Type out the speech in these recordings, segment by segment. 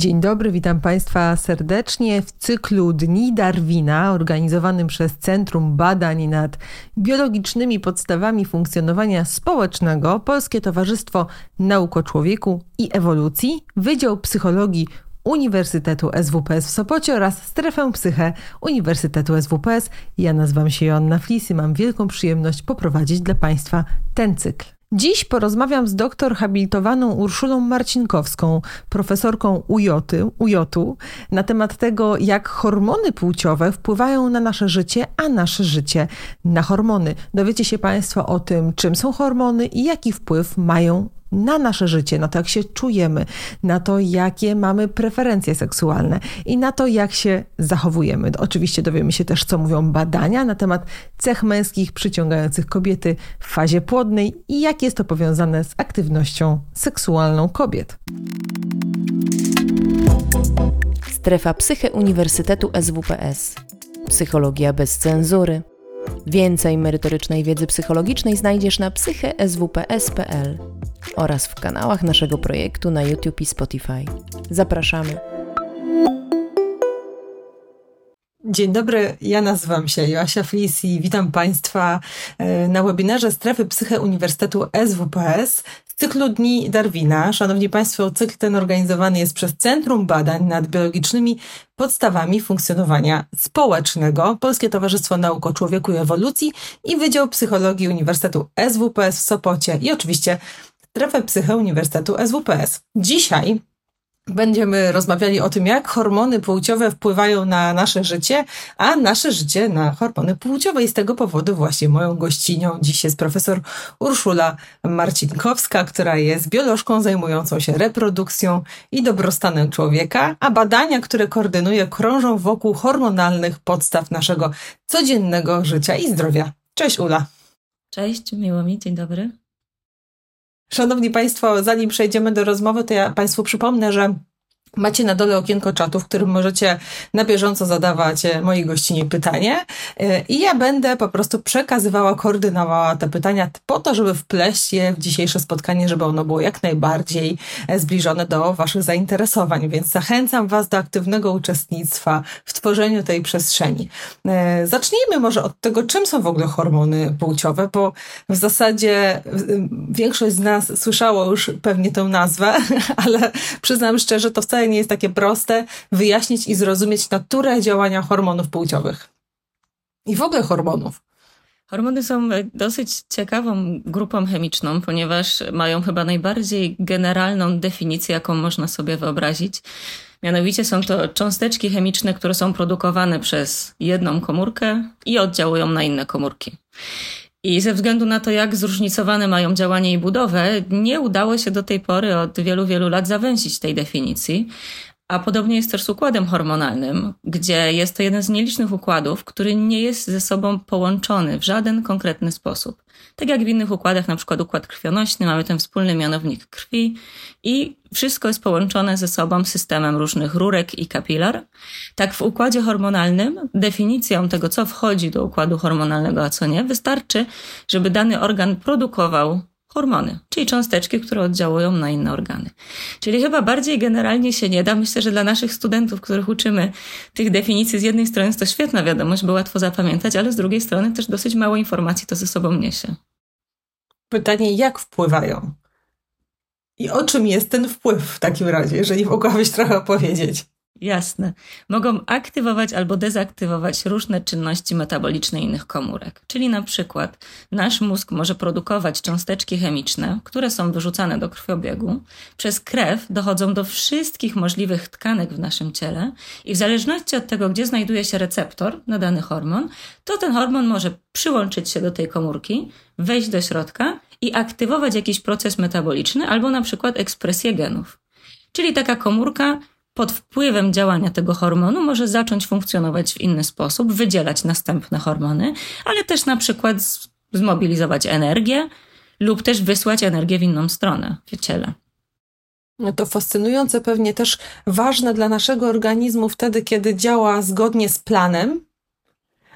Dzień dobry, witam Państwa serdecznie w cyklu Dni Darwina, organizowanym przez Centrum Badań nad Biologicznymi Podstawami Funkcjonowania Społecznego Polskie Towarzystwo Nauk o Człowieku i Ewolucji, Wydział Psychologii Uniwersytetu SWPS w Sopocie oraz Strefę Psyche Uniwersytetu SWPS. Ja nazywam się Joanna Flis i mam wielką przyjemność poprowadzić dla Państwa ten cykl. Dziś porozmawiam z doktor habilitowaną Urszulą Marcinkowską, profesorką UJOty, UJOTu, na temat tego, jak hormony płciowe wpływają na nasze życie, a nasze życie na hormony. Dowiecie się Państwo o tym, czym są hormony i jaki wpływ mają na nasze życie, na to, jak się czujemy, na to, jakie mamy preferencje seksualne i na to, jak się zachowujemy. Oczywiście dowiemy się też, co mówią badania na temat cech męskich przyciągających kobiety w fazie płodnej i jak jest to powiązane z aktywnością seksualną kobiet. Strefa Psyche Uniwersytetu SWPS. Psychologia bez cenzury. Więcej merytorycznej wiedzy psychologicznej znajdziesz na psycheswps.pl oraz w kanałach naszego projektu na YouTube i Spotify. Zapraszamy. Dzień dobry, ja nazywam się Joasia Flis i witam Państwa e, na webinarze Strefy Psyche Uniwersytetu SWPS cyklu Dni Darwina. Szanowni Państwo, cykl ten organizowany jest przez Centrum Badań nad Biologicznymi Podstawami Funkcjonowania Społecznego, Polskie Towarzystwo Nauk o Człowieku i Ewolucji i Wydział Psychologii Uniwersytetu SWPS w Sopocie i oczywiście Strefę Psyche Uniwersytetu SWPS. Dzisiaj Będziemy rozmawiali o tym, jak hormony płciowe wpływają na nasze życie, a nasze życie na hormony płciowe. I z tego powodu właśnie moją gościnią dziś jest profesor Urszula Marcinkowska, która jest biolożką zajmującą się reprodukcją i dobrostanem człowieka, a badania, które koordynuje, krążą wokół hormonalnych podstaw naszego codziennego życia i zdrowia. Cześć Ula. Cześć, miło mi, dzień dobry. Szanowni Państwo, zanim przejdziemy do rozmowy, to ja Państwu przypomnę, że Macie na dole okienko czatu, w którym możecie na bieżąco zadawać e, mojej gościnie pytanie e, i ja będę po prostu przekazywała, koordynowała te pytania po to, żeby wpleść je w dzisiejsze spotkanie, żeby ono było jak najbardziej e, zbliżone do Waszych zainteresowań. Więc zachęcam Was do aktywnego uczestnictwa w tworzeniu tej przestrzeni. Zacznijmy może od tego, czym są w ogóle hormony płciowe, bo w zasadzie większość z nas słyszało już pewnie tę nazwę, ale przyznam szczerze, to wcale wcale nie jest takie proste wyjaśnić i zrozumieć naturę działania hormonów płciowych. I w ogóle hormonów. Hormony są dosyć ciekawą grupą chemiczną, ponieważ mają chyba najbardziej generalną definicję, jaką można sobie wyobrazić. Mianowicie są to cząsteczki chemiczne, które są produkowane przez jedną komórkę i oddziałują na inne komórki. I ze względu na to, jak zróżnicowane mają działanie i budowę, nie udało się do tej pory od wielu, wielu lat zawęzić tej definicji. A podobnie jest też z układem hormonalnym, gdzie jest to jeden z nielicznych układów, który nie jest ze sobą połączony w żaden konkretny sposób. Tak jak w innych układach, na przykład układ krwionośny, mamy ten wspólny mianownik krwi i wszystko jest połączone ze sobą systemem różnych rurek i kapilar. Tak w układzie hormonalnym definicją tego, co wchodzi do układu hormonalnego, a co nie, wystarczy, żeby dany organ produkował hormony, czyli cząsteczki, które oddziałują na inne organy. Czyli chyba bardziej generalnie się nie da. Myślę, że dla naszych studentów, których uczymy tych definicji, z jednej strony jest to świetna wiadomość, bo łatwo zapamiętać, ale z drugiej strony też dosyć mało informacji to ze sobą niesie. Pytanie, jak wpływają? I o czym jest ten wpływ w takim razie, jeżeli mogłabyś trochę opowiedzieć? Jasne. Mogą aktywować albo dezaktywować różne czynności metaboliczne innych komórek. Czyli na przykład nasz mózg może produkować cząsteczki chemiczne, które są wyrzucane do krwiobiegu. Przez krew dochodzą do wszystkich możliwych tkanek w naszym ciele i w zależności od tego, gdzie znajduje się receptor na dany hormon, to ten hormon może przyłączyć się do tej komórki, wejść do środka i aktywować jakiś proces metaboliczny albo na przykład ekspresję genów. Czyli taka komórka pod wpływem działania tego hormonu może zacząć funkcjonować w inny sposób, wydzielać następne hormony, ale też na przykład zmobilizować energię lub też wysłać energię w inną stronę w ciele. No to fascynujące, pewnie też ważne dla naszego organizmu wtedy, kiedy działa zgodnie z planem,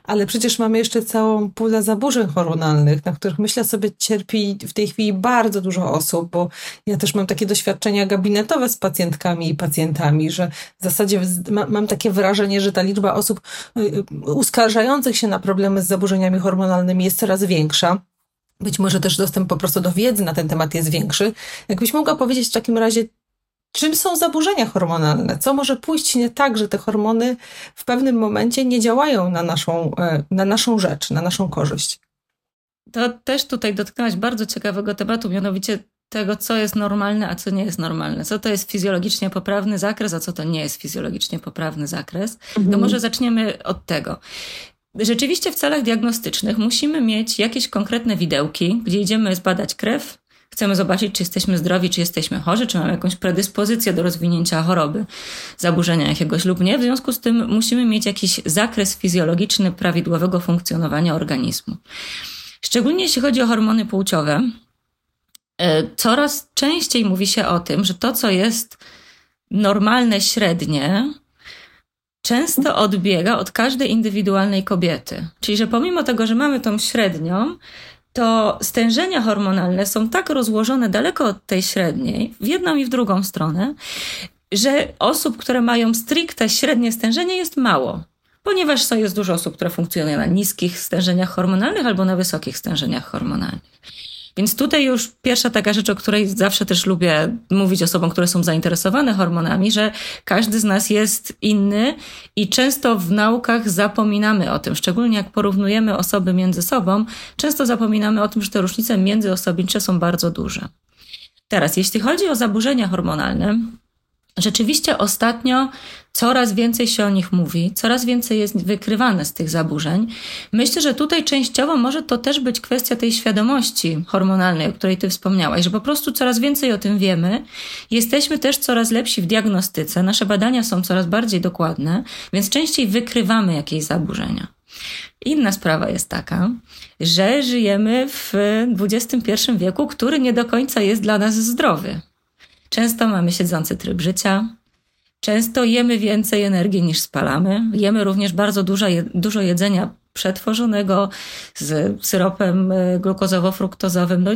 Ale przecież mamy jeszcze całą pulę zaburzeń hormonalnych, na których myślę sobie cierpi w tej chwili bardzo dużo osób, bo ja też mam takie doświadczenia gabinetowe z pacjentkami i pacjentami, że w zasadzie mam takie wrażenie, że ta liczba osób y, uskarżających się na problemy z zaburzeniami hormonalnymi jest coraz większa. Być może też dostęp po prostu do wiedzy na ten temat jest większy. Jakbyś mogła powiedzieć w takim razie, czym są zaburzenia hormonalne? Co może pójść nie tak, że te hormony w pewnym momencie nie działają na naszą, e, na naszą rzecz, na naszą korzyść? To też tutaj dotknęłaś bardzo ciekawego tematu, mianowicie tego, co jest normalne, a co nie jest normalne. Co to jest fizjologicznie poprawny zakres, a co to nie jest fizjologicznie poprawny zakres. Mhm. To może zaczniemy od tego. Rzeczywiście w celach diagnostycznych musimy mieć jakieś konkretne widełki, gdzie idziemy zbadać krew, chcemy zobaczyć, czy jesteśmy zdrowi, czy jesteśmy chorzy, czy mamy jakąś predyspozycję do rozwinięcia choroby, zaburzenia jakiegoś lub nie. W związku z tym musimy mieć jakiś zakres fizjologiczny prawidłowego funkcjonowania organizmu. Szczególnie jeśli chodzi o hormony płciowe, e, coraz częściej mówi się o tym, że to, co jest normalne średnie, często odbiega od każdej indywidualnej kobiety. Czyli, że pomimo tego, że mamy tą średnią, to stężenia hormonalne są tak rozłożone daleko od tej średniej, w jedną i w drugą stronę, że osób, które mają stricte średnie stężenie jest mało. Ponieważ jest dużo osób, które funkcjonują na niskich stężeniach hormonalnych albo na wysokich stężeniach hormonalnych. Więc tutaj już pierwsza taka rzecz, o której zawsze też lubię mówić osobom, które są zainteresowane hormonami, że każdy z nas jest inny i często w naukach zapominamy o tym, szczególnie jak porównujemy osoby między sobą, często zapominamy o tym, że te różnice międzyosobnicze są bardzo duże. Teraz, jeśli chodzi o zaburzenia hormonalne, Rzeczywiście ostatnio coraz więcej się o nich mówi, coraz więcej jest wykrywane z tych zaburzeń. Myślę, że tutaj częściowo może to też być kwestia tej świadomości hormonalnej, o której Ty wspomniałaś, że po prostu coraz więcej o tym wiemy. Jesteśmy też coraz lepsi w diagnostyce, nasze badania są coraz bardziej dokładne, więc częściej wykrywamy jakieś zaburzenia. Inna sprawa jest taka, że żyjemy w XXI wieku, który nie do końca jest dla nas zdrowy. Często mamy siedzący tryb życia, często jemy więcej energii niż spalamy. Jemy również bardzo dużo, dużo jedzenia przetworzonego z syropem e, glukozowo-fruktozowym. No,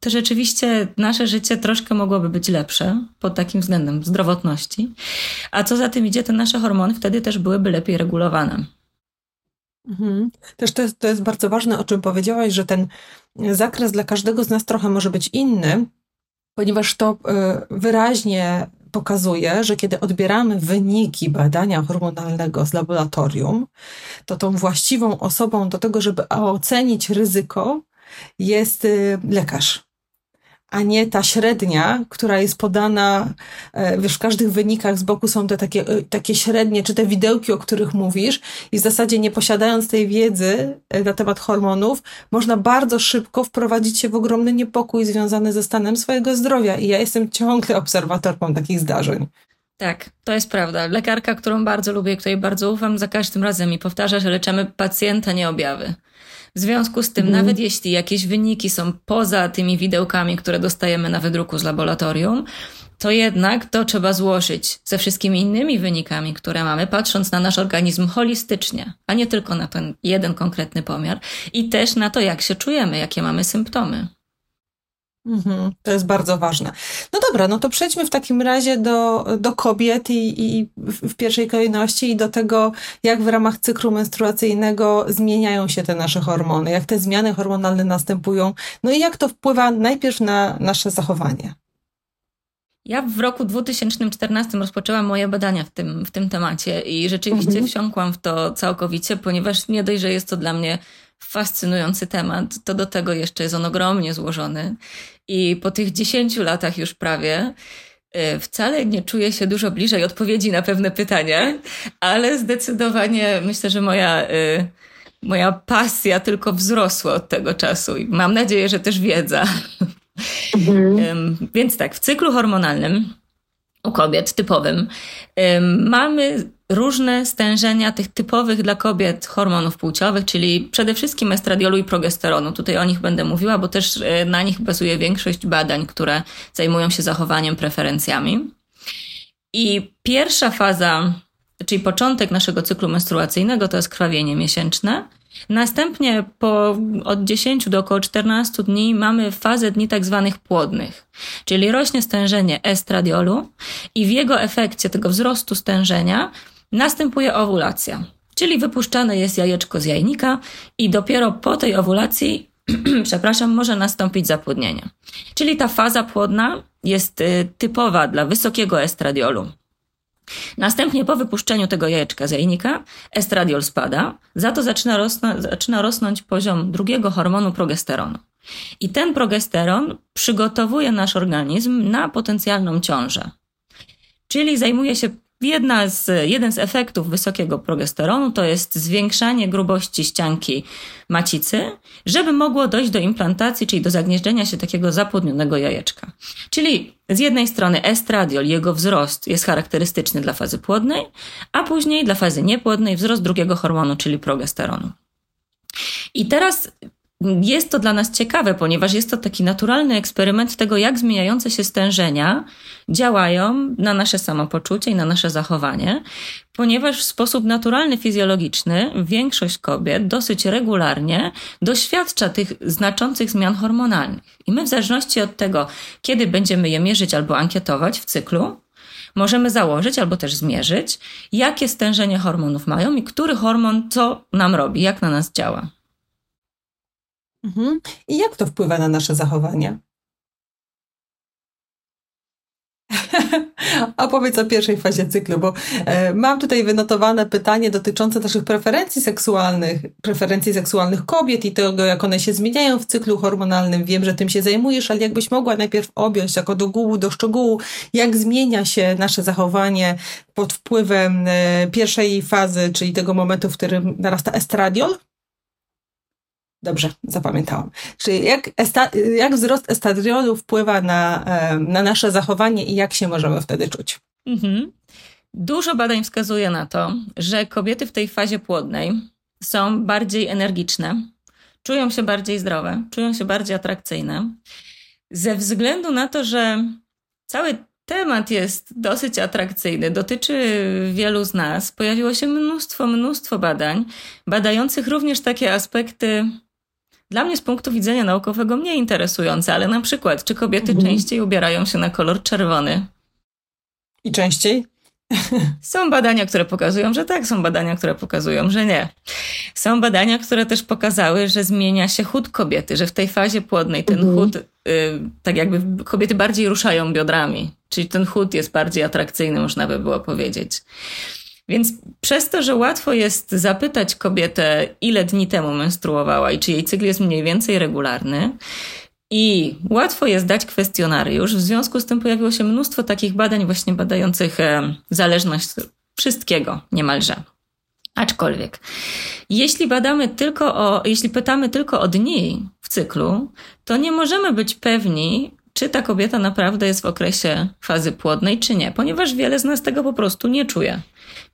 to rzeczywiście nasze życie troszkę mogłoby być lepsze pod takim względem zdrowotności. A co za tym idzie, te nasze hormony wtedy też byłyby lepiej regulowane. Mhm. Też to jest, to jest bardzo ważne, o czym powiedziałaś, że ten zakres dla każdego z nas trochę może być inny, ponieważ to e, wyraźnie pokazuje, że kiedy odbieramy wyniki badania hormonalnego z laboratorium, to tą właściwą osobą do tego, żeby ocenić ryzyko, jest e, lekarz a nie ta średnia, która jest podana, e, wiesz, w każdych wynikach z boku są te takie, e, takie średnie, czy te widełki, o których mówisz i w zasadzie nie posiadając tej wiedzy e, na temat hormonów, można bardzo szybko wprowadzić się w ogromny niepokój związany ze stanem swojego zdrowia i ja jestem ciągle obserwatorką takich zdarzeń. Tak, to jest prawda. Lekarka, którą bardzo lubię, której bardzo ufam, za każdym razem mi powtarza, że leczymy pacjenta, nie objawy. W związku z tym, mhm. nawet jeśli jakieś wyniki są poza tymi widełkami, które dostajemy na wydruku z laboratorium, to jednak to trzeba złożyć ze wszystkimi innymi wynikami, które mamy, patrząc na nasz organizm holistycznie, a nie tylko na ten jeden konkretny pomiar i też na to, jak się czujemy, jakie mamy symptomy. Mhm, to jest bardzo ważne. No dobra, no to przejdźmy w takim razie do, do kobiet i, i w pierwszej kolejności i do tego, jak w ramach cyklu menstruacyjnego zmieniają się te nasze hormony, jak te zmiany hormonalne następują, no i jak to wpływa najpierw na nasze zachowanie. Ja w roku 2014 rozpoczęłam moje badania w tym, w tym temacie i rzeczywiście mhm. wsiąkłam w to całkowicie, ponieważ nie dość, że jest to dla mnie fascynujący temat, to do tego jeszcze jest on ogromnie złożony. I po tych 10 latach już prawie, y, wcale nie czuję się dużo bliżej odpowiedzi na pewne pytania, ale zdecydowanie myślę, że moja, y, moja pasja tylko wzrosła od tego czasu i mam nadzieję, że też wiedza. Mhm. Więc tak, w cyklu hormonalnym u kobiet typowym mamy różne stężenia tych typowych dla kobiet hormonów płciowych, czyli przede wszystkim estradiolu i progesteronu. Tutaj o nich będę mówiła, bo też e, na nich bazuje większość badań, które zajmują się zachowaniem, preferencjami. I pierwsza faza czyli początek naszego cyklu menstruacyjnego to jest krwawienie miesięczne. Następnie po od 10 do około 14 dni mamy fazę dni tak zwanych płodnych, czyli rośnie stężenie estradiolu i w jego efekcie tego wzrostu stężenia następuje owulacja, czyli wypuszczane jest jajeczko z jajnika i dopiero po tej owulacji przepraszam, może nastąpić zapłodnienie. Czyli ta faza płodna jest y, typowa dla wysokiego estradiolu. Następnie po wypuszczeniu tego jajeczka z jajnika estradiol spada, za to zaczyna, zaczyna rosnąć poziom drugiego hormonu progesteronu. I ten progesteron przygotowuje nasz organizm na potencjalną ciążę. Czyli zajmuje się Jedna z, jeden z efektów wysokiego progesteronu to jest zwiększanie grubości ścianki macicy, żeby mogło dojść do implantacji, czyli do zagnieżdżenia się takiego zapłodnionego jajeczka. Czyli z jednej strony estradiol, jego wzrost jest charakterystyczny dla fazy płodnej, a później dla fazy niepłodnej wzrost drugiego hormonu, czyli progesteronu. I teraz jest to dla nas ciekawe, ponieważ jest to taki naturalny eksperyment tego, jak zmieniające się stężenia działają na nasze samopoczucie i na nasze zachowanie, ponieważ w sposób naturalny, fizjologiczny większość kobiet dosyć regularnie doświadcza tych znaczących zmian hormonalnych. I my, w zależności od tego, kiedy będziemy je mierzyć albo ankietować w cyklu, możemy założyć albo też zmierzyć, jakie stężenie hormonów mają i który hormon co nam robi, jak na nas działa. Mhm. I jak to wpływa na nasze zachowania? Opowiedz o pierwszej fazie cyklu, bo e, mam tutaj wynotowane pytanie dotyczące naszych preferencji seksualnych, preferencji seksualnych kobiet i tego, jak one się zmieniają w cyklu hormonalnym. Wiem, że tym się zajmujesz, ale jakbyś mogła najpierw objąć jako do ogółu, do szczegółu, jak zmienia się nasze zachowanie pod wpływem e, pierwszej fazy, czyli tego momentu, w którym narasta estradiol, Dobrze, zapamiętałam. Czyli jak, jak wzrost estradiolu wpływa na, na nasze zachowanie i jak się możemy wtedy czuć? Mhm. Dużo badań wskazuje na to, że kobiety w tej fazie płodnej są bardziej energiczne, czują się bardziej zdrowe, czują się bardziej atrakcyjne. Ze względu na to, że cały temat jest dosyć atrakcyjny, dotyczy wielu z nas, pojawiło się mnóstwo, mnóstwo badań, badających również takie aspekty dla mnie z punktu widzenia naukowego mniej interesujące, ale na przykład, czy kobiety mhm. częściej ubierają się na kolor czerwony? I częściej? Są badania, które pokazują, że tak, są badania, które pokazują, że nie. Są badania, które też pokazały, że zmienia się chód kobiety, że w tej fazie płodnej ten mhm. chód, y, tak jakby kobiety bardziej ruszają biodrami, czyli ten chód jest bardziej atrakcyjny, można by było powiedzieć. Więc przez to, że łatwo jest zapytać kobietę, ile dni temu menstruowała i czy jej cykl jest mniej więcej regularny, i łatwo jest dać kwestionariusz. W związku z tym pojawiło się mnóstwo takich badań, właśnie badających e, zależność wszystkiego niemalże. Aczkolwiek, jeśli badamy tylko o, jeśli pytamy tylko o dni w cyklu, to nie możemy być pewni, czy ta kobieta naprawdę jest w okresie fazy płodnej, czy nie, ponieważ wiele z nas tego po prostu nie czuje.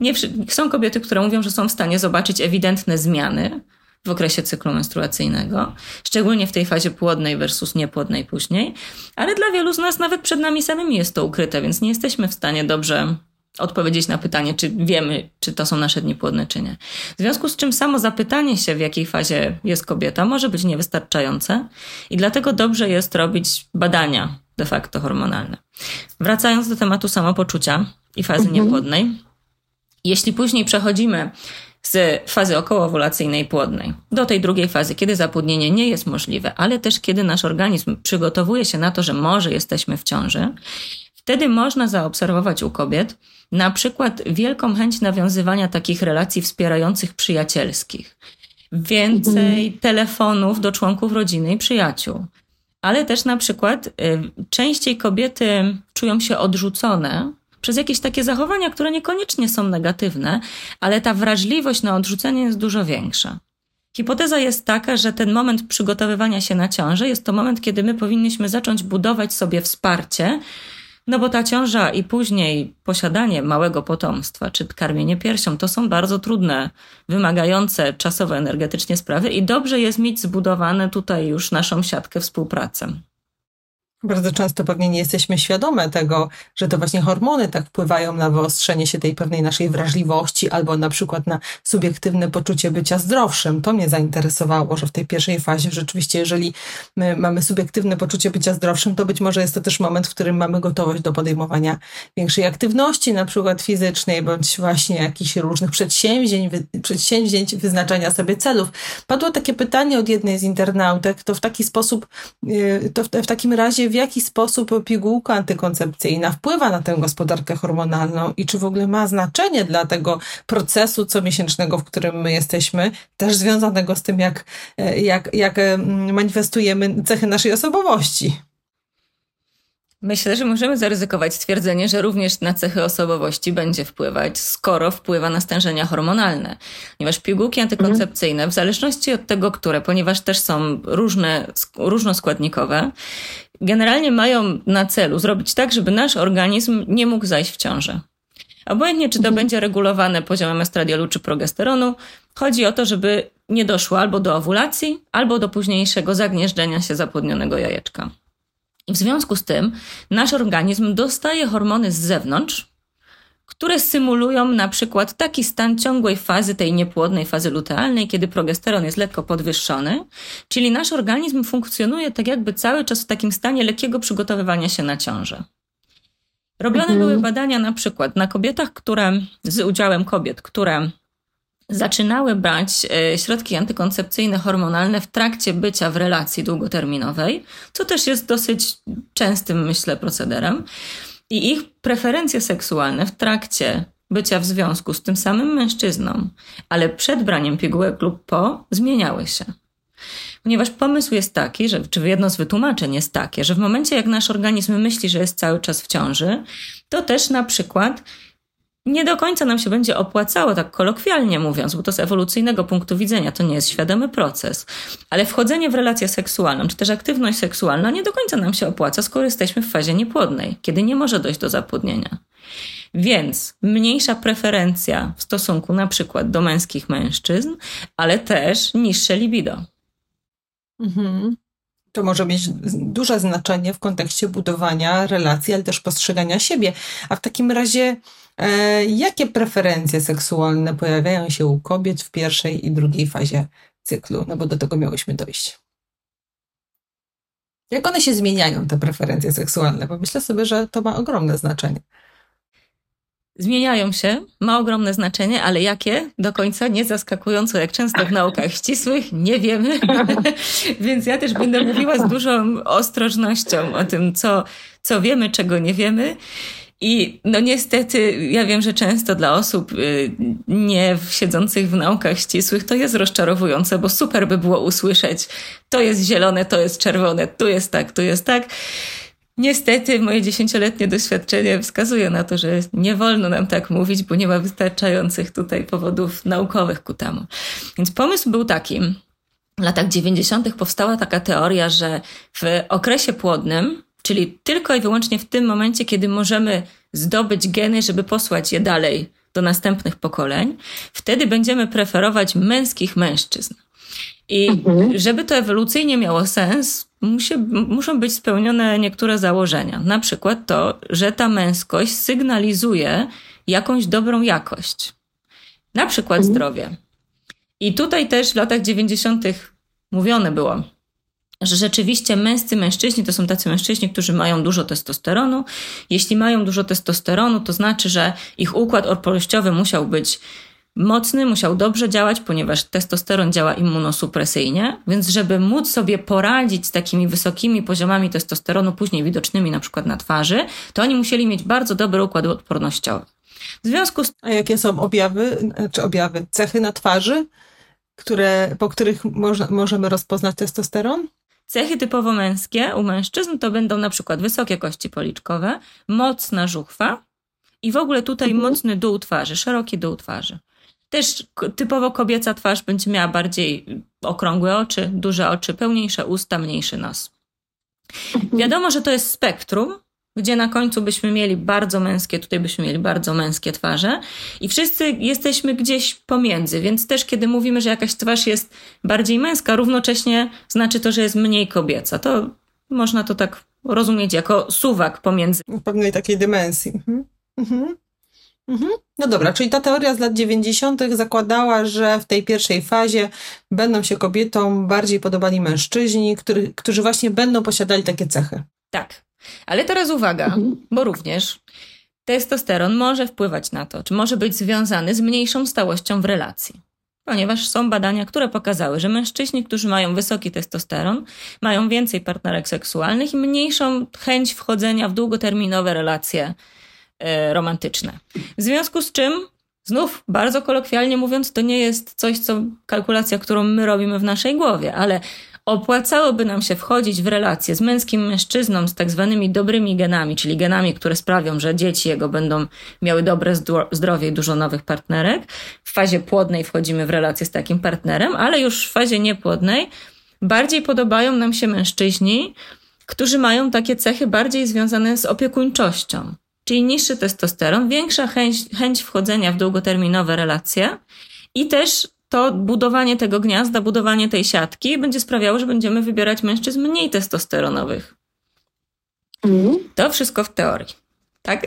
Nie, są kobiety, które mówią, że są w stanie zobaczyć ewidentne zmiany w okresie cyklu menstruacyjnego, szczególnie w tej fazie płodnej versus niepłodnej później, ale dla wielu z nas nawet przed nami samymi jest to ukryte, więc nie jesteśmy w stanie dobrze odpowiedzieć na pytanie, czy wiemy, czy to są nasze dni płodne, czy nie. W związku z czym samo zapytanie się, w jakiej fazie jest kobieta, może być niewystarczające i dlatego dobrze jest robić badania de facto hormonalne. Wracając do tematu samopoczucia i fazy mhm. niepłodnej, jeśli później przechodzimy z fazy okołowulacyjnej płodnej do tej drugiej fazy, kiedy zapłodnienie nie jest możliwe, ale też kiedy nasz organizm przygotowuje się na to, że może jesteśmy w ciąży, wtedy można zaobserwować u kobiet na przykład wielką chęć nawiązywania takich relacji wspierających przyjacielskich. Więcej mhm. telefonów do członków rodziny i przyjaciół. Ale też na przykład y, częściej kobiety czują się odrzucone przez jakieś takie zachowania, które niekoniecznie są negatywne, ale ta wrażliwość na odrzucenie jest dużo większa. Hipoteza jest taka, że ten moment przygotowywania się na ciążę jest to moment, kiedy my powinniśmy zacząć budować sobie wsparcie, no bo ta ciąża i później posiadanie małego potomstwa, czy karmienie piersią, to są bardzo trudne, wymagające czasowo, energetycznie sprawy i dobrze jest mieć zbudowane tutaj już naszą siatkę współpracy. Bardzo często pewnie nie jesteśmy świadome tego, że to właśnie hormony tak wpływają na wyostrzenie się tej pewnej naszej wrażliwości albo na przykład na subiektywne poczucie bycia zdrowszym. To mnie zainteresowało, że w tej pierwszej fazie rzeczywiście, jeżeli my mamy subiektywne poczucie bycia zdrowszym, to być może jest to też moment, w którym mamy gotowość do podejmowania większej aktywności, na przykład fizycznej, bądź właśnie jakichś różnych przedsięwzięć, przedsięwzięć wyznaczania sobie celów. Padło takie pytanie od jednej z internautek, to w taki sposób, y, to w, w takim razie w jaki sposób pigułka antykoncepcyjna wpływa na tę gospodarkę hormonalną i czy w ogóle ma znaczenie dla tego procesu comiesięcznego, w którym my jesteśmy, też związanego z tym, jak, jak, jak mm, manifestujemy cechy naszej osobowości. Myślę, że możemy zaryzykować stwierdzenie, że również na cechy osobowości będzie wpływać, skoro wpływa na stężenia hormonalne. Ponieważ pigułki antykoncepcyjne, w zależności od tego, które, ponieważ też są różne, różnoskładnikowe, generalnie mają na celu zrobić tak, żeby nasz organizm nie mógł zajść w ciążę. Obojętnie, czy to mhm. będzie regulowane poziomem estradiolu czy progesteronu, chodzi o to, żeby nie doszło albo do owulacji, albo do późniejszego zagnieżdżenia się zapłodnionego jajeczka. I w związku z tym nasz organizm dostaje hormony z zewnątrz, które symulują na przykład taki stan ciągłej fazy, tej niepłodnej fazy lutealnej, kiedy progesteron jest lekko podwyższony, czyli nasz organizm funkcjonuje tak jakby cały czas w takim stanie lekkiego przygotowywania się na ciążę. Robione mhm. były badania na przykład na kobietach, które, z udziałem kobiet, które zaczynały brać e, środki antykoncepcyjne hormonalne w trakcie bycia w relacji długoterminowej, co też jest dosyć częstym, myślę, procederem. I ich preferencje seksualne w trakcie bycia w związku z tym samym mężczyzną, ale przed braniem pigułek lub po, zmieniały się. Ponieważ pomysł jest taki, że, czy jedno z wytłumaczeń jest takie, że w momencie jak nasz organizm myśli, że jest cały czas w ciąży, to też na przykład nie do końca nam się będzie opłacało, tak kolokwialnie mówiąc, bo to z ewolucyjnego punktu widzenia to nie jest świadomy proces. Ale wchodzenie w relację seksualną, czy też aktywność seksualna nie do końca nam się opłaca, skoro jesteśmy w fazie niepłodnej, kiedy nie może dojść do zapłodnienia. Więc mniejsza preferencja w stosunku na przykład do męskich mężczyzn, ale też niższe libido. Mhm. To może mieć duże znaczenie w kontekście budowania relacji, ale też postrzegania siebie. A w takim razie, jakie preferencje seksualne pojawiają się u kobiet w pierwszej i drugiej fazie cyklu? No bo do tego miałyśmy dojść. Jak one się zmieniają, te preferencje seksualne? Bo myślę sobie, że to ma ogromne znaczenie zmieniają się, ma ogromne znaczenie, ale jakie do końca nie zaskakująco, jak często w naukach ścisłych, nie wiemy. Więc ja też będę mówiła z dużą ostrożnością o tym, co, co wiemy, czego nie wiemy. I no niestety, ja wiem, że często dla osób y, nie siedzących w naukach ścisłych to jest rozczarowujące, bo super by było usłyszeć, to jest zielone, to jest czerwone, tu jest tak, tu jest tak. Niestety moje dziesięcioletnie doświadczenie wskazuje na to, że nie wolno nam tak mówić, bo nie ma wystarczających tutaj powodów naukowych ku temu. Więc pomysł był taki. W latach 90. powstała taka teoria, że w okresie płodnym, czyli tylko i wyłącznie w tym momencie, kiedy możemy zdobyć geny, żeby posłać je dalej do następnych pokoleń, wtedy będziemy preferować męskich mężczyzn. I mhm. żeby to ewolucyjnie miało sens, musi, muszą być spełnione niektóre założenia. Na przykład to, że ta męskość sygnalizuje jakąś dobrą jakość. Na przykład mhm. zdrowie. I tutaj też w latach 90. mówione było, że rzeczywiście męscy mężczyźni to są tacy mężczyźni, którzy mają dużo testosteronu. Jeśli mają dużo testosteronu, to znaczy, że ich układ odpowiedzialnościowy musiał być mocny, musiał dobrze działać, ponieważ testosteron działa immunosupresyjnie, więc żeby móc sobie poradzić z takimi wysokimi poziomami testosteronu, później widocznymi na przykład na twarzy, to oni musieli mieć bardzo dobry układ odpornościowy. W związku z... A jakie są objawy, czy objawy, cechy na twarzy, które, po których może, możemy rozpoznać testosteron? Cechy typowo męskie u mężczyzn to będą na przykład wysokie kości policzkowe, mocna żuchwa i w ogóle tutaj mhm. mocny dół twarzy, szeroki dół twarzy. Też typowo kobieca twarz będzie miała bardziej okrągłe oczy, duże oczy, pełniejsze usta, mniejszy nos. Mhm. Wiadomo, że to jest spektrum, gdzie na końcu byśmy mieli bardzo męskie, tutaj byśmy mieli bardzo męskie twarze i wszyscy jesteśmy gdzieś pomiędzy, więc też kiedy mówimy, że jakaś twarz jest bardziej męska, równocześnie znaczy to, że jest mniej kobieca. To można to tak rozumieć jako suwak pomiędzy. Pewnej takiej dymensji. Mhm. Mhm. Mhm. No dobra, czyli ta teoria z lat 90. zakładała, że w tej pierwszej fazie będą się kobietom bardziej podobali mężczyźni, który, którzy właśnie będą posiadali takie cechy. Tak. Ale teraz uwaga, mhm. bo również testosteron może wpływać na to, czy może być związany z mniejszą stałością w relacji. Ponieważ są badania, które pokazały, że mężczyźni, którzy mają wysoki testosteron, mają więcej partnerek seksualnych i mniejszą chęć wchodzenia w długoterminowe relacje E, romantyczne. W związku z czym, znów bardzo kolokwialnie mówiąc, to nie jest coś, co kalkulacja, którą my robimy w naszej głowie, ale opłacałoby nam się wchodzić w relacje z męskim mężczyzną z tak zwanymi dobrymi genami, czyli genami, które sprawią, że dzieci jego będą miały dobre zdrowie i dużo nowych partnerek. W fazie płodnej wchodzimy w relacje z takim partnerem, ale już w fazie niepłodnej bardziej podobają nam się mężczyźni, którzy mają takie cechy bardziej związane z opiekuńczością czyli niższy testosteron, większa chęć, chęć wchodzenia w długoterminowe relacje i też to budowanie tego gniazda, budowanie tej siatki będzie sprawiało, że będziemy wybierać mężczyzn mniej testosteronowych. Mm. To wszystko w teorii. Tak?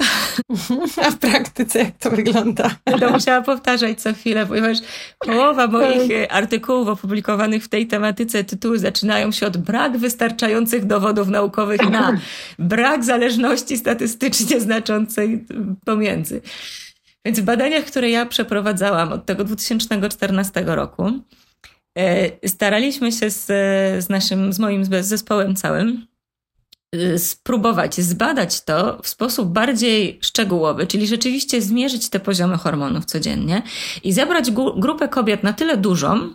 A w praktyce jak to wygląda? Będę musiała powtarzać co chwilę, ponieważ połowa moich e, artykułów opublikowanych w tej tematyce tytuły zaczynają się od brak wystarczających dowodów naukowych na brak zależności statystycznie znaczącej pomiędzy. Więc w badaniach, które ja przeprowadzałam od tego 2014 roku, e, staraliśmy się z, z naszym, z moim zespołem całym Y, spróbować zbadać to w sposób bardziej szczegółowy, czyli rzeczywiście zmierzyć te poziomy hormonów codziennie i zebrać grupę kobiet na tyle dużą,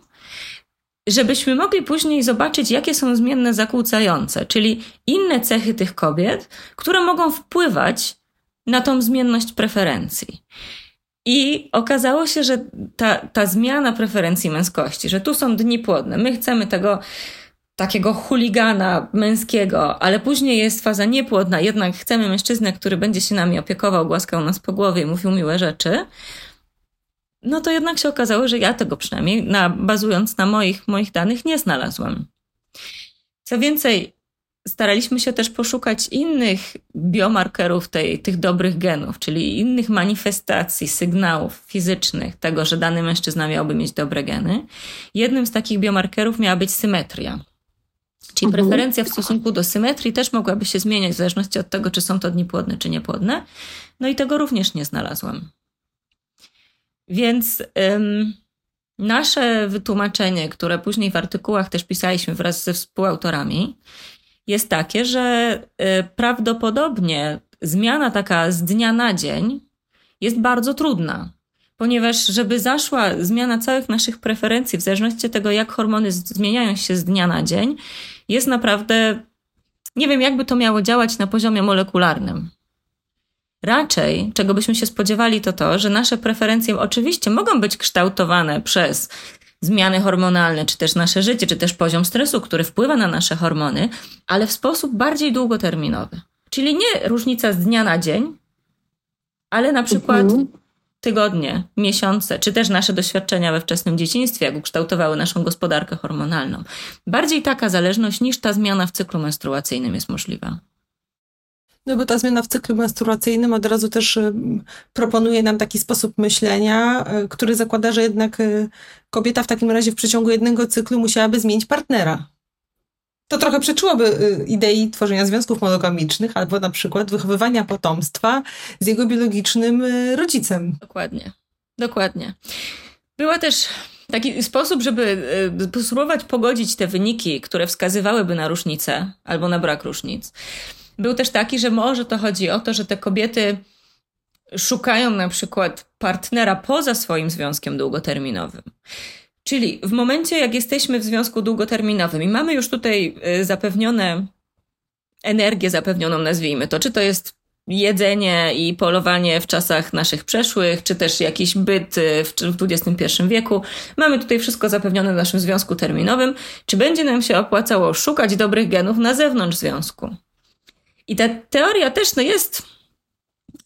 żebyśmy mogli później zobaczyć, jakie są zmienne zakłócające, czyli inne cechy tych kobiet, które mogą wpływać na tą zmienność preferencji. I okazało się, że ta, ta zmiana preferencji męskości, że tu są dni płodne, my chcemy tego takiego chuligana męskiego, ale później jest faza niepłodna, jednak chcemy mężczyznę, który będzie się nami opiekował, głaskał nas po głowie i mówił miłe rzeczy, no to jednak się okazało, że ja tego przynajmniej, na, bazując na moich, moich danych, nie znalazłam. Co więcej, staraliśmy się też poszukać innych biomarkerów tej, tych dobrych genów, czyli innych manifestacji, sygnałów fizycznych tego, że dany mężczyzna miałby mieć dobre geny. Jednym z takich biomarkerów miała być symetria. Czyli mhm. preferencja w stosunku do symetrii też mogłaby się zmieniać w zależności od tego, czy są to dni płodne, czy niepłodne. No i tego również nie znalazłam. Więc ym, nasze wytłumaczenie, które później w artykułach też pisaliśmy wraz ze współautorami, jest takie, że y, prawdopodobnie zmiana taka z dnia na dzień jest bardzo trudna ponieważ żeby zaszła zmiana całych naszych preferencji, w zależności od tego, jak hormony zmieniają się z dnia na dzień, jest naprawdę, nie wiem, jakby to miało działać na poziomie molekularnym. Raczej, czego byśmy się spodziewali, to to, że nasze preferencje oczywiście mogą być kształtowane przez zmiany hormonalne, czy też nasze życie, czy też poziom stresu, który wpływa na nasze hormony, ale w sposób bardziej długoterminowy. Czyli nie różnica z dnia na dzień, ale na przykład mhm tygodnie, miesiące, czy też nasze doświadczenia we wczesnym dzieciństwie, jak ukształtowały naszą gospodarkę hormonalną. Bardziej taka zależność niż ta zmiana w cyklu menstruacyjnym jest możliwa. No bo ta zmiana w cyklu menstruacyjnym od razu też y, proponuje nam taki sposób myślenia, y, który zakłada, że jednak y, kobieta w takim razie w przeciągu jednego cyklu musiałaby zmienić partnera. To trochę przeczyłoby idei tworzenia związków monogamicznych albo na przykład wychowywania potomstwa z jego biologicznym rodzicem. Dokładnie. Dokładnie. Była też taki sposób, żeby spróbować pogodzić te wyniki, które wskazywałyby na różnice albo na brak różnic. Był też taki, że może to chodzi o to, że te kobiety szukają na przykład partnera poza swoim związkiem długoterminowym. Czyli w momencie, jak jesteśmy w związku długoterminowym i mamy już tutaj y, zapewnione energię zapewnioną, nazwijmy to, czy to jest jedzenie i polowanie w czasach naszych przeszłych, czy też jakiś byt y, w XXI wieku. Mamy tutaj wszystko zapewnione w naszym związku terminowym. Czy będzie nam się opłacało szukać dobrych genów na zewnątrz związku? I ta teoria też no, jest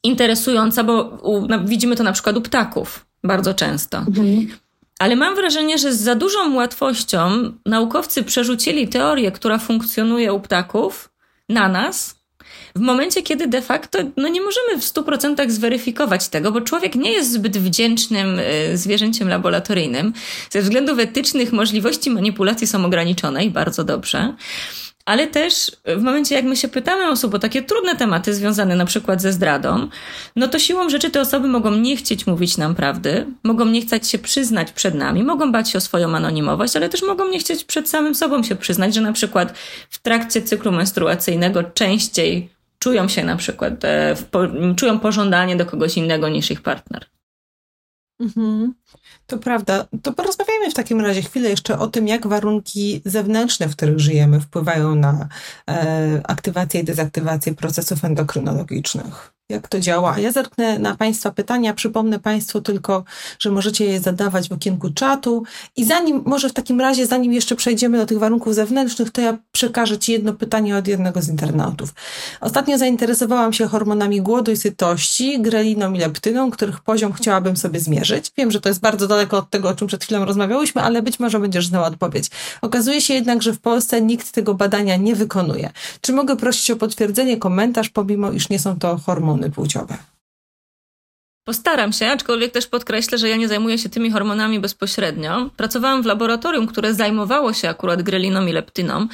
interesująca, bo u, no, widzimy to na przykład u ptaków bardzo często. Mhm. Ale mam wrażenie, że z za dużą łatwością naukowcy przerzucili teorię, która funkcjonuje u ptaków, na nas, w momencie, kiedy de facto no nie możemy w 100% zweryfikować tego, bo człowiek nie jest zbyt wdzięcznym y, zwierzęciem laboratoryjnym. Ze względów etycznych możliwości manipulacji są ograniczone i bardzo dobrze. Ale też w momencie, jak my się pytamy osób o takie trudne tematy związane na przykład ze zdradą, no to siłą rzeczy te osoby mogą nie chcieć mówić nam prawdy, mogą nie chcieć się przyznać przed nami, mogą bać się o swoją anonimowość, ale też mogą nie chcieć przed samym sobą się przyznać, że na przykład w trakcie cyklu menstruacyjnego częściej czują się na przykład, e, czują pożądanie do kogoś innego niż ich partner. Mhm. To prawda. To porozmawiajmy w takim razie chwilę jeszcze o tym, jak warunki zewnętrzne, w których żyjemy, wpływają na e, aktywację i dezaktywację procesów endokrynologicznych jak to działa. Ja zerknę na Państwa pytania. Przypomnę Państwu tylko, że możecie je zadawać w okienku czatu. I zanim, może w takim razie, zanim jeszcze przejdziemy do tych warunków zewnętrznych, to ja przekażę Ci jedno pytanie od jednego z internautów. Ostatnio zainteresowałam się hormonami głodu i sytości, greliną i leptyną, których poziom chciałabym sobie zmierzyć. Wiem, że to jest bardzo daleko od tego, o czym przed chwilą rozmawiałyśmy, ale być może będziesz znała odpowiedź. Okazuje się jednak, że w Polsce nikt tego badania nie wykonuje. Czy mogę prosić o potwierdzenie, komentarz, pomimo iż nie są to hormony hormony płciowe. Postaram się, aczkolwiek też podkreślę, że ja nie zajmuję się tymi hormonami bezpośrednio. Pracowałam w laboratorium, które zajmowało się akurat greliną i leptyną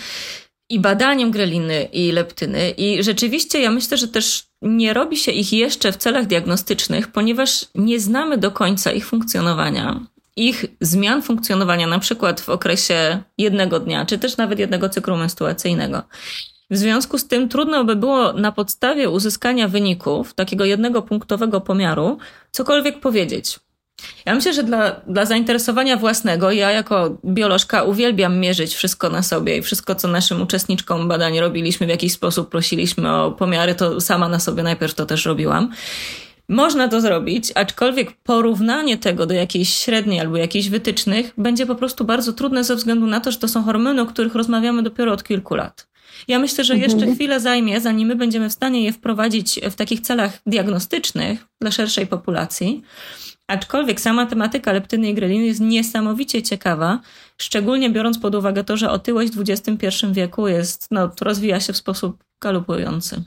i badaniem greliny i leptyny. I rzeczywiście ja myślę, że też nie robi się ich jeszcze w celach diagnostycznych, ponieważ nie znamy do końca ich funkcjonowania, ich zmian funkcjonowania, na przykład w okresie jednego dnia, czy też nawet jednego cyklu menstruacyjnego. W związku z tym trudno by było na podstawie uzyskania wyników takiego jednego punktowego pomiaru cokolwiek powiedzieć. Ja myślę, że dla, dla zainteresowania własnego, ja jako biolożka uwielbiam mierzyć wszystko na sobie i wszystko, co naszym uczestniczkom badań robiliśmy, w jakiś sposób prosiliśmy o pomiary, to sama na sobie najpierw to też robiłam. Można to zrobić, aczkolwiek porównanie tego do jakiejś średniej albo jakichś wytycznych będzie po prostu bardzo trudne ze względu na to, że to są hormony, o których rozmawiamy dopiero od kilku lat. Ja myślę, że jeszcze mhm. chwilę zajmie, zanim my będziemy w stanie je wprowadzić w takich celach diagnostycznych dla szerszej populacji. Aczkolwiek sama tematyka leptyny i greliny jest niesamowicie ciekawa, szczególnie biorąc pod uwagę to, że otyłość w XXI wieku jest, no, rozwija się w sposób galopujący.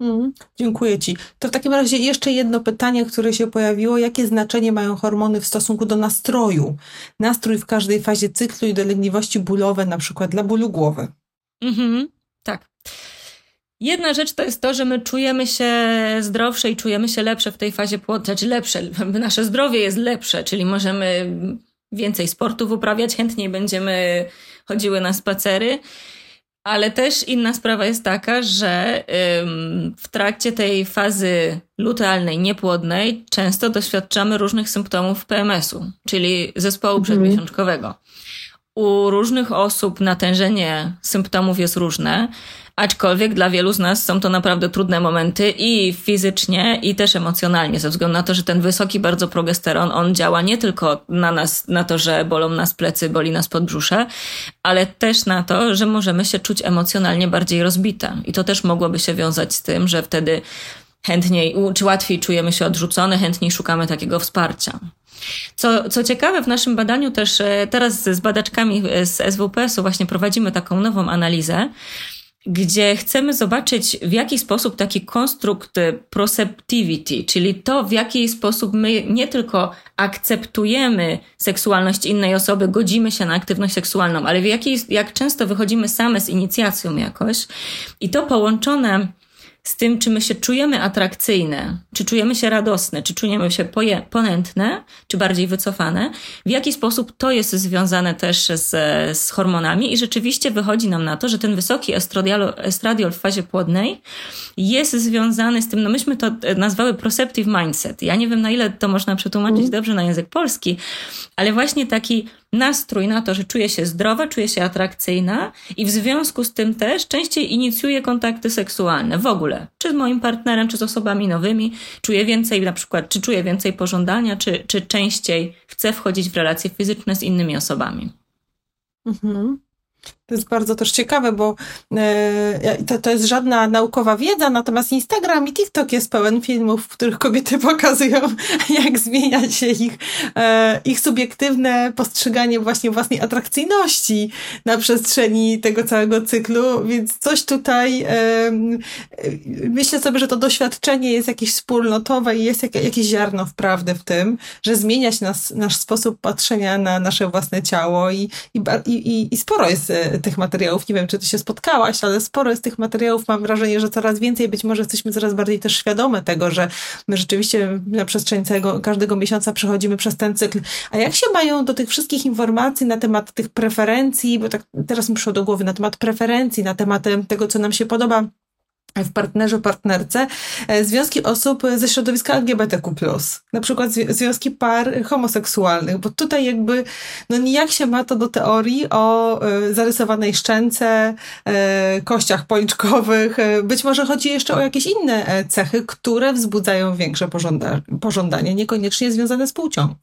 Mm, dziękuję Ci. To w takim razie jeszcze jedno pytanie, które się pojawiło. Jakie znaczenie mają hormony w stosunku do nastroju? Nastrój w każdej fazie cyklu i dolegliwości bólowe, na przykład dla bólu głowy. Mhm, tak. Jedna rzecz to jest to, że my czujemy się zdrowsze i czujemy się lepsze w tej fazie płodnej, znaczy lepsze, nasze zdrowie jest lepsze, czyli możemy więcej sportów uprawiać, chętniej będziemy chodziły na spacery. Ale też inna sprawa jest taka, że w trakcie tej fazy lutealnej, niepłodnej, często doświadczamy różnych symptomów PMS-u, czyli zespołu mhm. przedmiesiączkowego. U różnych osób natężenie symptomów jest różne, aczkolwiek dla wielu z nas są to naprawdę trudne momenty i fizycznie, i też emocjonalnie, ze względu na to, że ten wysoki bardzo progesteron, on działa nie tylko na nas, na to, że bolą nas plecy, boli nas podbrzusze, ale też na to, że możemy się czuć emocjonalnie bardziej rozbite. I to też mogłoby się wiązać z tym, że wtedy chętniej, czy łatwiej czujemy się odrzucone, chętniej szukamy takiego wsparcia. Co, co ciekawe, w naszym badaniu też e, teraz z badaczkami z SWPS-u właśnie prowadzimy taką nową analizę, gdzie chcemy zobaczyć, w jaki sposób taki konstrukt proceptivity, czyli to, w jaki sposób my nie tylko akceptujemy seksualność innej osoby, godzimy się na aktywność seksualną, ale w jaki, jak często wychodzimy same z inicjacją jakoś. I to połączone z tym, czy my się czujemy atrakcyjne, czy czujemy się radosne, czy czujemy się poje, ponętne, czy bardziej wycofane, w jaki sposób to jest związane też z, z hormonami i rzeczywiście wychodzi nam na to, że ten wysoki estradiol, estradiol w fazie płodnej jest związany z tym, no myśmy to nazwały proceptive mindset. Ja nie wiem, na ile to można przetłumaczyć mm. dobrze na język polski, ale właśnie taki nastrój na to, że czuję się zdrowa, czuję się atrakcyjna i w związku z tym też częściej inicjuję kontakty seksualne w ogóle. Czy z moim partnerem, czy z osobami nowymi. Czuję więcej na przykład, czy czuję więcej pożądania, czy, czy częściej chcę wchodzić w relacje fizyczne z innymi osobami. Mhm. To jest bardzo też ciekawe, bo e, to, to jest żadna naukowa wiedza, natomiast Instagram i TikTok jest pełen filmów, w których kobiety pokazują, jak zmienia się ich, e, ich subiektywne postrzeganie właśnie własnej atrakcyjności na przestrzeni tego całego cyklu, więc coś tutaj e, myślę sobie, że to doświadczenie jest jakieś wspólnotowe i jest jak, jakieś ziarno wprawdy w tym, że zmienia się nas, nasz sposób patrzenia na nasze własne ciało i, i, i, i sporo jest tych materiałów. Nie wiem, czy ty się spotkałaś, ale sporo jest tych materiałów. Mam wrażenie, że coraz więcej, być może jesteśmy coraz bardziej też świadome tego, że my rzeczywiście na przestrzeni całego, każdego miesiąca przechodzimy przez ten cykl. A jak się mają do tych wszystkich informacji na temat tych preferencji, bo tak teraz mi przyszło do głowy, na temat preferencji, na temat tego, co nam się podoba, w partnerze, partnerce e, związki osób ze środowiska LGBTQ+, na przykład związki par homoseksualnych, bo tutaj jakby, no nijak się ma to do teorii o e, zarysowanej szczęce, e, kościach policzkowych, być może chodzi jeszcze o jakieś inne cechy, które wzbudzają większe pożąda pożądanie, niekoniecznie związane z płcią.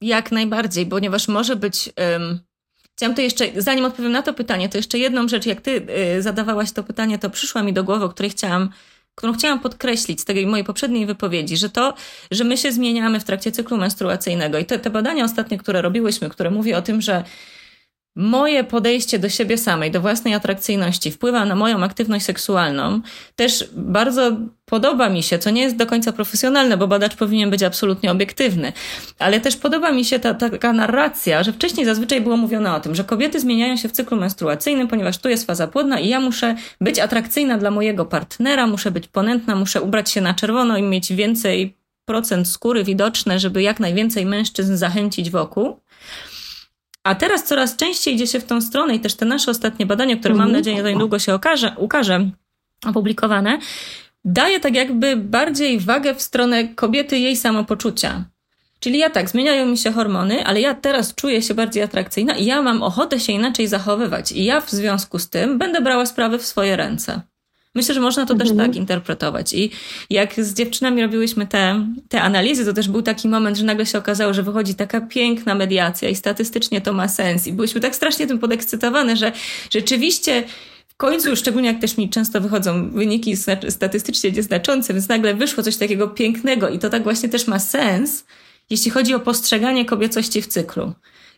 Jak najbardziej, ponieważ może być... Chciałam to jeszcze, zanim odpowiem na to pytanie, to jeszcze jedną rzecz, jak ty y, zadawałaś to pytanie, to przyszła mi do głowy, o której chciałam, którą chciałam podkreślić z tej mojej poprzedniej wypowiedzi, że to, że my się zmieniamy w trakcie cyklu menstruacyjnego. I te, te badania ostatnie, które robiłyśmy, które mówi o tym, że moje podejście do siebie samej, do własnej atrakcyjności wpływa na moją aktywność seksualną, też bardzo podoba mi się, co nie jest do końca profesjonalne, bo badacz powinien być absolutnie obiektywny, ale też podoba mi się ta, taka narracja, że wcześniej zazwyczaj było mówione o tym, że kobiety zmieniają się w cyklu menstruacyjnym, ponieważ tu jest faza płodna i ja muszę być atrakcyjna dla mojego partnera, muszę być ponętna, muszę ubrać się na czerwono i mieć więcej procent skóry widoczne, żeby jak najwięcej mężczyzn zachęcić wokół. A teraz coraz częściej idzie się w tą stronę i też te nasze ostatnie badania, które mam mhm. nadzieję za niedługo się okaże, ukaże, opublikowane, daje tak jakby bardziej wagę w stronę kobiety jej samopoczucia. Czyli ja tak, zmieniają mi się hormony, ale ja teraz czuję się bardziej atrakcyjna i ja mam ochotę się inaczej zachowywać. I ja w związku z tym będę brała sprawy w swoje ręce. Myślę, że można to mhm. też tak interpretować. I jak z dziewczynami robiłyśmy te, te analizy, to też był taki moment, że nagle się okazało, że wychodzi taka piękna mediacja i statystycznie to ma sens. I byłyśmy tak strasznie tym podekscytowane, że rzeczywiście w końcu, szczególnie jak też mi często wychodzą wyniki statystycznie nieznaczące, więc nagle wyszło coś takiego pięknego i to tak właśnie też ma sens, jeśli chodzi o postrzeganie kobiecości w cyklu.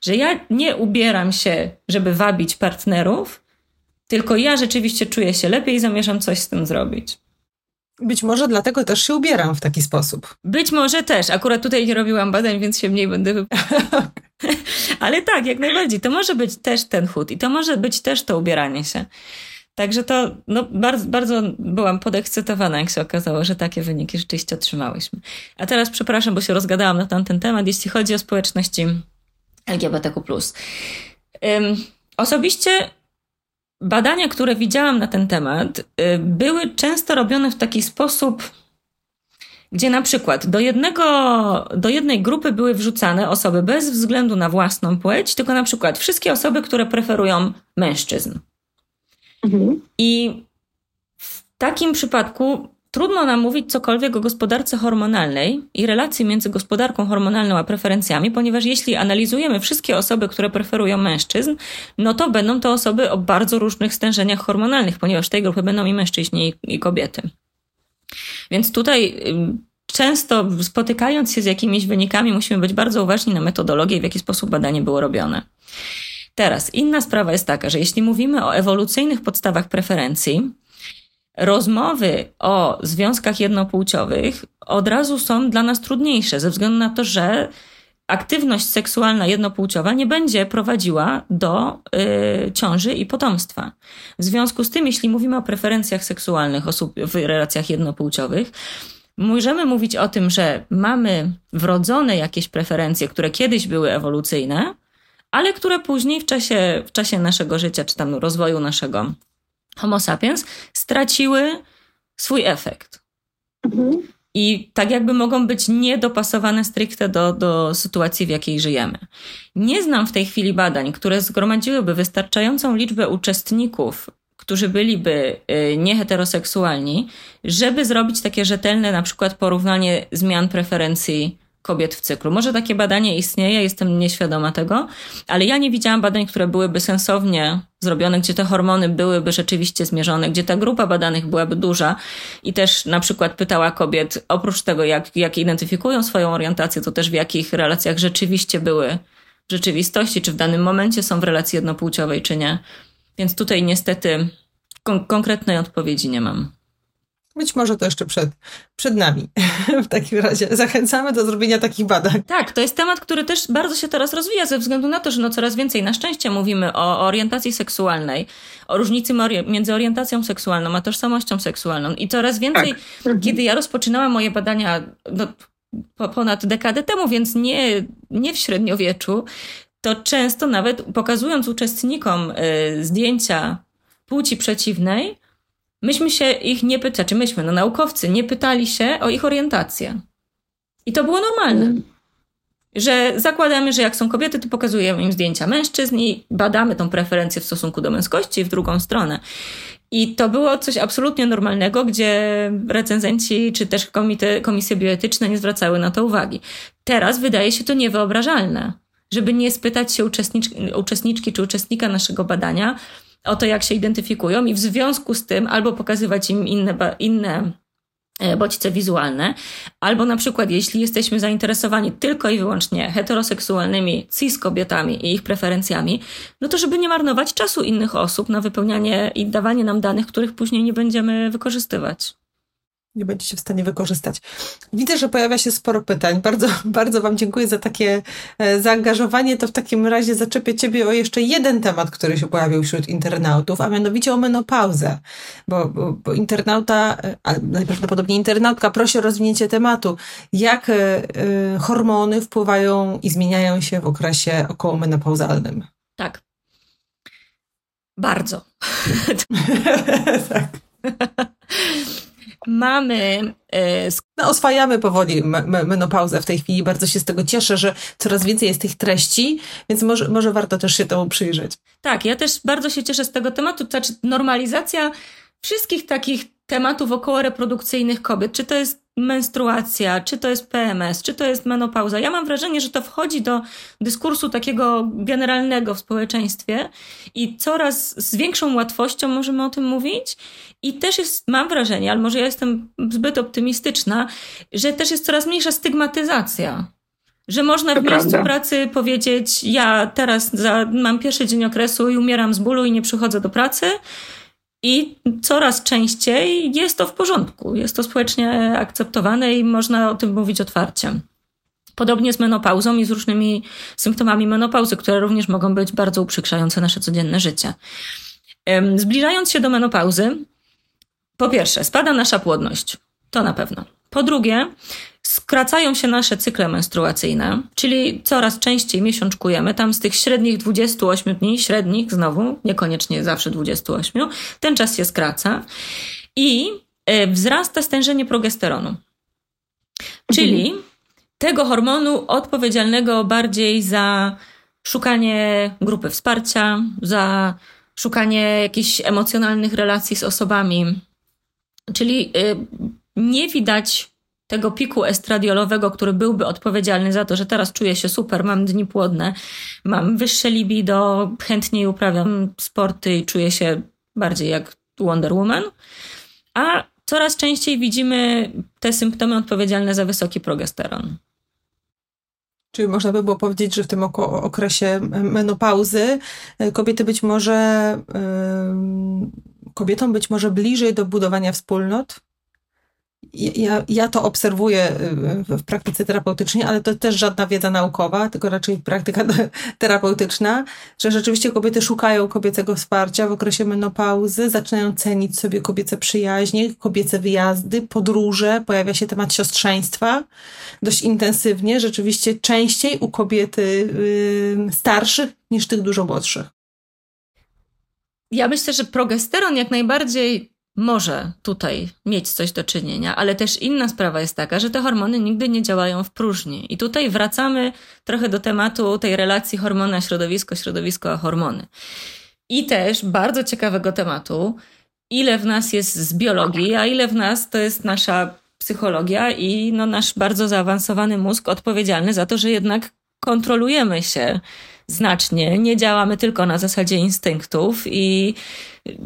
Że ja nie ubieram się, żeby wabić partnerów, tylko ja rzeczywiście czuję się lepiej i zamierzam coś z tym zrobić. Być może dlatego też się ubieram w taki sposób. Być może też. Akurat tutaj nie robiłam badań, więc się mniej będę Ale tak, jak najbardziej. To może być też ten chód i to może być też to ubieranie się. Także to no, bardzo, bardzo byłam podekscytowana, jak się okazało, że takie wyniki rzeczywiście otrzymałyśmy. A teraz przepraszam, bo się rozgadałam na tamten temat, jeśli chodzi o społeczności LGBTQ. Osobiście badania, które widziałam na ten temat, y, były często robione w taki sposób, gdzie na przykład do, jednego, do jednej grupy były wrzucane osoby bez względu na własną płeć, tylko na przykład wszystkie osoby, które preferują mężczyzn. Mhm. I w takim przypadku Trudno nam mówić cokolwiek o gospodarce hormonalnej i relacji między gospodarką hormonalną a preferencjami, ponieważ jeśli analizujemy wszystkie osoby, które preferują mężczyzn, no to będą to osoby o bardzo różnych stężeniach hormonalnych, ponieważ w tej grupie będą i mężczyźni, i kobiety. Więc tutaj często spotykając się z jakimiś wynikami, musimy być bardzo uważni na metodologię i w jaki sposób badanie było robione. Teraz, inna sprawa jest taka, że jeśli mówimy o ewolucyjnych podstawach preferencji, rozmowy o związkach jednopłciowych od razu są dla nas trudniejsze, ze względu na to, że aktywność seksualna jednopłciowa nie będzie prowadziła do y, ciąży i potomstwa. W związku z tym, jeśli mówimy o preferencjach seksualnych osób w relacjach jednopłciowych, możemy mówić o tym, że mamy wrodzone jakieś preferencje, które kiedyś były ewolucyjne, ale które później w czasie, w czasie naszego życia, czy tam rozwoju naszego Homo sapiens straciły swój efekt. Mhm. I tak jakby mogą być niedopasowane stricte do, do sytuacji, w jakiej żyjemy. Nie znam w tej chwili badań, które zgromadziłyby wystarczającą liczbę uczestników, którzy byliby y, nieheteroseksualni, żeby zrobić takie rzetelne na przykład porównanie zmian preferencji kobiet w cyklu. Może takie badanie istnieje, jestem nieświadoma tego, ale ja nie widziałam badań, które byłyby sensownie zrobione, gdzie te hormony byłyby rzeczywiście zmierzone, gdzie ta grupa badanych byłaby duża i też na przykład pytała kobiet, oprócz tego, jak, jak identyfikują swoją orientację, to też w jakich relacjach rzeczywiście były w rzeczywistości, czy w danym momencie są w relacji jednopłciowej, czy nie. Więc tutaj niestety kon konkretnej odpowiedzi nie mam. Być może to jeszcze przed, przed nami. W takim razie zachęcamy do zrobienia takich badań. Tak, to jest temat, który też bardzo się teraz rozwija ze względu na to, że no coraz więcej na szczęście mówimy o orientacji seksualnej, o różnicy między orientacją seksualną a tożsamością seksualną. I coraz więcej, tak. kiedy ja rozpoczynałam moje badania no, po ponad dekadę temu, więc nie, nie w średniowieczu, to często nawet pokazując uczestnikom y, zdjęcia płci przeciwnej, myśmy się ich nie pytali, czy myśmy, no naukowcy, nie pytali się o ich orientację. I to było normalne. Mm. Że zakładamy, że jak są kobiety, to pokazujemy im zdjęcia mężczyzn i badamy tą preferencję w stosunku do męskości w drugą stronę. I to było coś absolutnie normalnego, gdzie recenzenci czy też komite, komisje bioetyczne nie zwracały na to uwagi. Teraz wydaje się to niewyobrażalne, żeby nie spytać się uczestniczki czy uczestnika naszego badania, o to, jak się identyfikują i w związku z tym albo pokazywać im inne, inne e, bodźce wizualne, albo na przykład jeśli jesteśmy zainteresowani tylko i wyłącznie heteroseksualnymi cis kobietami i ich preferencjami, no to żeby nie marnować czasu innych osób na wypełnianie i dawanie nam danych, których później nie będziemy wykorzystywać nie będziecie w stanie wykorzystać. Widzę, że pojawia się sporo pytań. Bardzo, bardzo Wam dziękuję za takie e, zaangażowanie. To w takim razie zaczepię Ciebie o jeszcze jeden temat, który się pojawił wśród internautów, a mianowicie o menopauzę. Bo, bo, bo internauta, e, a najprawdopodobniej internautka prosi o rozwinięcie tematu. Jak y, hormony wpływają i zmieniają się w okresie okołomenopauzalnym? Tak. Bardzo. tak. mamy. E, no, oswajamy powoli menopauzę w tej chwili. Bardzo się z tego cieszę, że coraz więcej jest tych treści, więc może, może warto też się temu przyjrzeć. Tak, ja też bardzo się cieszę z tego tematu. To znaczy, normalizacja wszystkich takich tematów około reprodukcyjnych kobiet, czy to jest menstruacja, czy to jest PMS, czy to jest menopauza. Ja mam wrażenie, że to wchodzi do dyskursu takiego generalnego w społeczeństwie i coraz z większą łatwością możemy o tym mówić. I też jest, mam wrażenie, ale może ja jestem zbyt optymistyczna, że też jest coraz mniejsza stygmatyzacja. Że można w miejscu pracy powiedzieć: Ja teraz za, mam pierwszy dzień okresu i umieram z bólu i nie przychodzę do pracy i coraz częściej jest to w porządku, jest to społecznie akceptowane i można o tym mówić otwarcie. Podobnie z menopauzą i z różnymi symptomami menopauzy, które również mogą być bardzo uprzykrzające nasze codzienne życie. Zbliżając się do menopauzy, po pierwsze, spada nasza płodność. To na pewno. Po drugie, skracają się nasze cykle menstruacyjne, czyli coraz częściej miesiączkujemy, tam z tych średnich 28 dni, średnich znowu, niekoniecznie zawsze 28, ten czas się skraca i e, wzrasta stężenie progesteronu. Czyli mhm. tego hormonu odpowiedzialnego bardziej za szukanie grupy wsparcia, za szukanie jakichś emocjonalnych relacji z osobami. Czyli e, nie widać tego piku estradiolowego, który byłby odpowiedzialny za to, że teraz czuję się super, mam dni płodne, mam wyższe libido, chętniej uprawiam sporty i czuję się bardziej jak Wonder Woman. A coraz częściej widzimy te symptomy odpowiedzialne za wysoki progesteron. Czyli można by było powiedzieć, że w tym okresie menopauzy e, kobiety być może, kobietom być może bliżej do budowania wspólnot? Ja, ja to obserwuję y, w praktyce terapeutycznej, ale to też żadna wiedza naukowa, tylko raczej praktyka terapeutyczna, że rzeczywiście kobiety szukają kobiecego wsparcia w okresie menopauzy, zaczynają cenić sobie kobiece przyjaźnie, kobiece wyjazdy, podróże, pojawia się temat siostrzeństwa dość intensywnie, rzeczywiście częściej u kobiety y, starszych niż tych dużo młodszych. Ja myślę, że progesteron jak najbardziej może tutaj mieć coś do czynienia, ale też inna sprawa jest taka, że te hormony nigdy nie działają w próżni. I tutaj wracamy trochę do tematu tej relacji hormona środowisko, środowisko a hormony. I też bardzo ciekawego tematu, ile w nas jest z biologii, a ile w nas to jest nasza psychologia i no, nasz bardzo zaawansowany mózg odpowiedzialny za to, że jednak kontrolujemy się znacznie, nie działamy tylko na zasadzie instynktów i